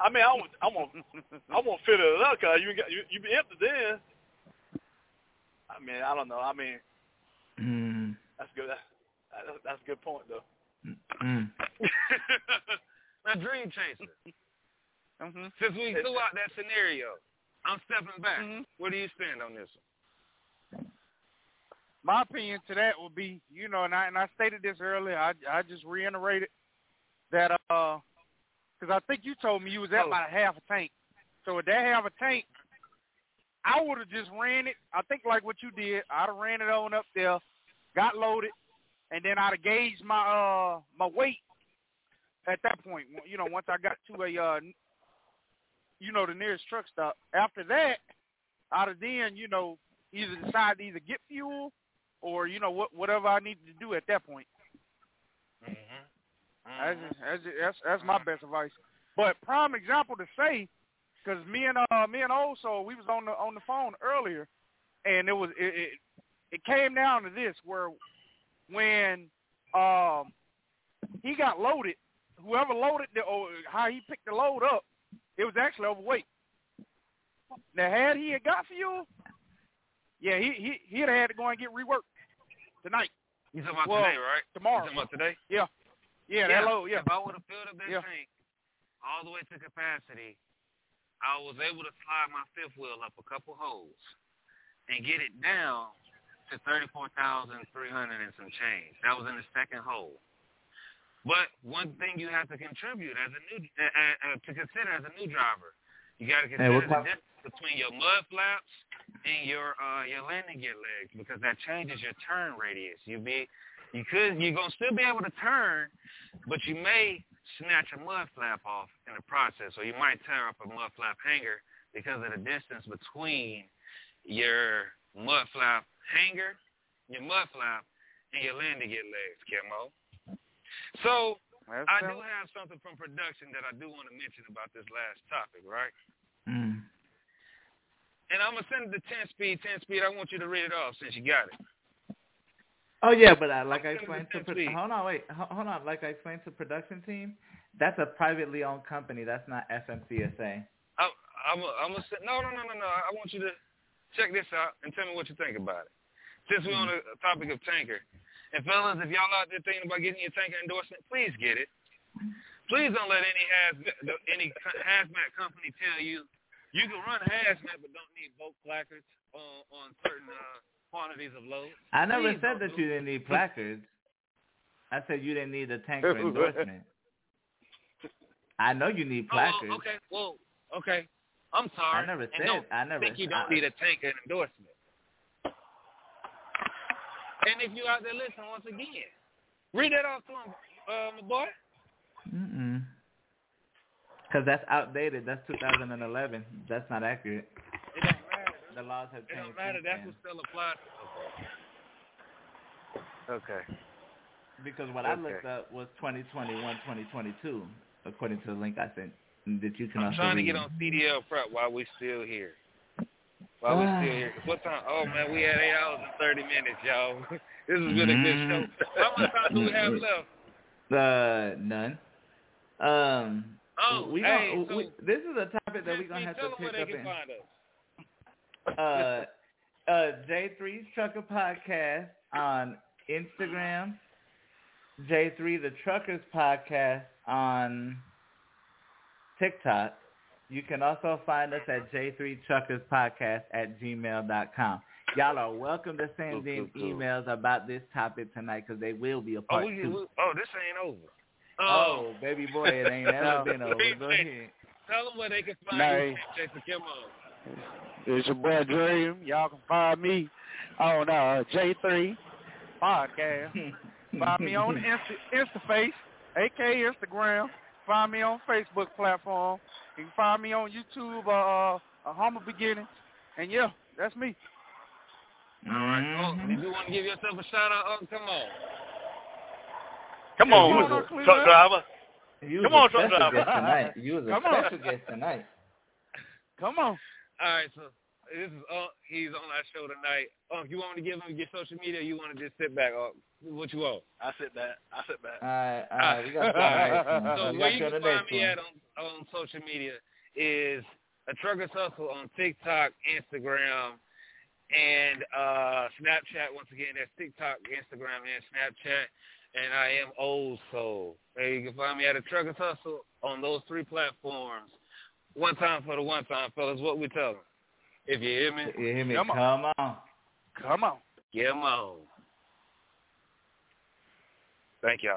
I mean, I want, I want, I want to fill it up because you got you, you be empty then. I mean, I don't know. I mean, Mm. that's good. That's, that's, that's a good point though. Mm. now, Dream Chaser, hmm since we threw out that scenario, I'm stepping back. Mhm. Where do you stand on this one? My opinion to that would be, you know, and I and I stated this earlier. I I just reiterated that uh, because I think you told me you was at Oh. about a half a tank. So if that half a tank, I would have just ran it. I think like what you did. I'd have ran it on up there, got loaded, and then I'd have gauged my uh my weight at that point. You know, once I got to a uh, you know, the nearest truck stop. After that, I'd have then, you know, either decide to either get fuel or you know what whatever I needed to do at that point. Mm-hmm. That's, just, that's, just, that's that's my best advice. But prime example to say, because me and uh me and Oso we was on the on the phone earlier, and it was it it, it came down to this where when um he got loaded, whoever loaded the or how he picked the load up, it was actually overweight. Now had he had got fuel, yeah he he he'd have had to go and get reworked tonight You talking about Well, today, right? tomorrow. You talking about today? Yeah, that load. Yeah, If I would have filled up that Yeah. tank all the way to capacity, I was able to slide my fifth wheel up a couple holes and get it down to thirty-four thousand three hundred and some change. That was in the second hole. But one thing you have to contribute as a new uh, uh, to consider as a new driver, you got to consider what the distance between your mud flaps and your uh, your landing gear legs because that changes your turn radius. You be you could you're gonna still be able to turn, but you may snatch a mud flap off in the process, or you might tear up a mud flap hanger because of the distance between your mud flap hanger, your mud flap, and your landing gear legs, Kimo. So That's I fair. do have something from production that I do want to mention about this last topic, right? Mm. And I'm gonna send it to ten speed. Ten speed. I want you to read it off since you got it. Oh yeah, but uh, like I I'm gonna explained to be pro- hold on, wait, hold on. Like I explained to production team, that's a privately owned company. That's not FMCSA. I'm, I'm, a, I'm a, no, no, no, no, no. I want you to check this out and tell me what you think about it. Since we're on the topic of tanker, and fellas, if y'all out there thinking about getting your tanker endorsement, please get it. Please don't let any haz any hazmat company tell you you can run hazmat but don't need vote placards on on certain uh, quantities of load. I never Please said that you didn't need placards. I said you didn't need a tanker endorsement. I know you need Oh, placards. well, okay. Well, okay. I'm sorry. I never said. don't I never. think you don't I- need a tanker endorsement. And if you out there listening once again, read that off to him, uh, my boy. Mm-mm. Because that's outdated. That's 2011. That's not accurate. It don't matter. The laws have changed. It changed. don't matter. since That's what still applies. Okay. Because what I looked up was 2021, 2022, according to the link I sent. That you can I'm also trying to get on CDL prep while we're still here. While we Ah. still here. 'Cause what time? Oh man, we had eight hours and thirty minutes, y'all. this has been a good show. Mm-hmm. How much time do we have left? Uh, none. Um, Oh, we hey, gonna, so we, this is a topic that we're gonna have to pick up in. find us. uh, uh, J3's Trucker Podcast on Instagram, J3 the Truckers Podcast on TikTok. You can also find us at J3 Truckers Podcast at gmail.com. Y'all are welcome to send Cool, in cool, cool. emails about this topic tonight because they will be a Oh, part we, two. oh, this ain't over. Oh, baby boy, it ain't ever been over. Go ahead. Tell them where they can find Nah, you, Jason Kimmo. It's your boy Dream. Y'all can find me on uh, J3 Podcast. Find me on Insta, Instaface, aka Instagram. Find me on Facebook platform. You can find me on YouTube, uh, uh Humble Beginnings. And yeah, that's me. All right. Oh, Mhm. if you want to give yourself a shout out, oh, come on. Come You on, was truck a- truck driver. You Come was on, truck driver. tonight. You was a Come on. special guest tonight. Come on. All right, so this is uh, he's on our show tonight. Um, you want me to give him your social media? or You want to just sit back? Uh, what you want? I sit back. I sit back. All right, all right. We got to go on the next one. So We where you can find me at on, on social media is a Truckers Hustle on TikTok, Instagram, and uh, Snapchat. Once again, that's TikTok, Instagram, and Snapchat. And I am old soul. Hey, you can find me at a Truckers Hustle on those three platforms. One time for the one time, fellas. What we tell them? If you hear me, You hear me? Come Come on. on. Come on. Come on. Thank y'all.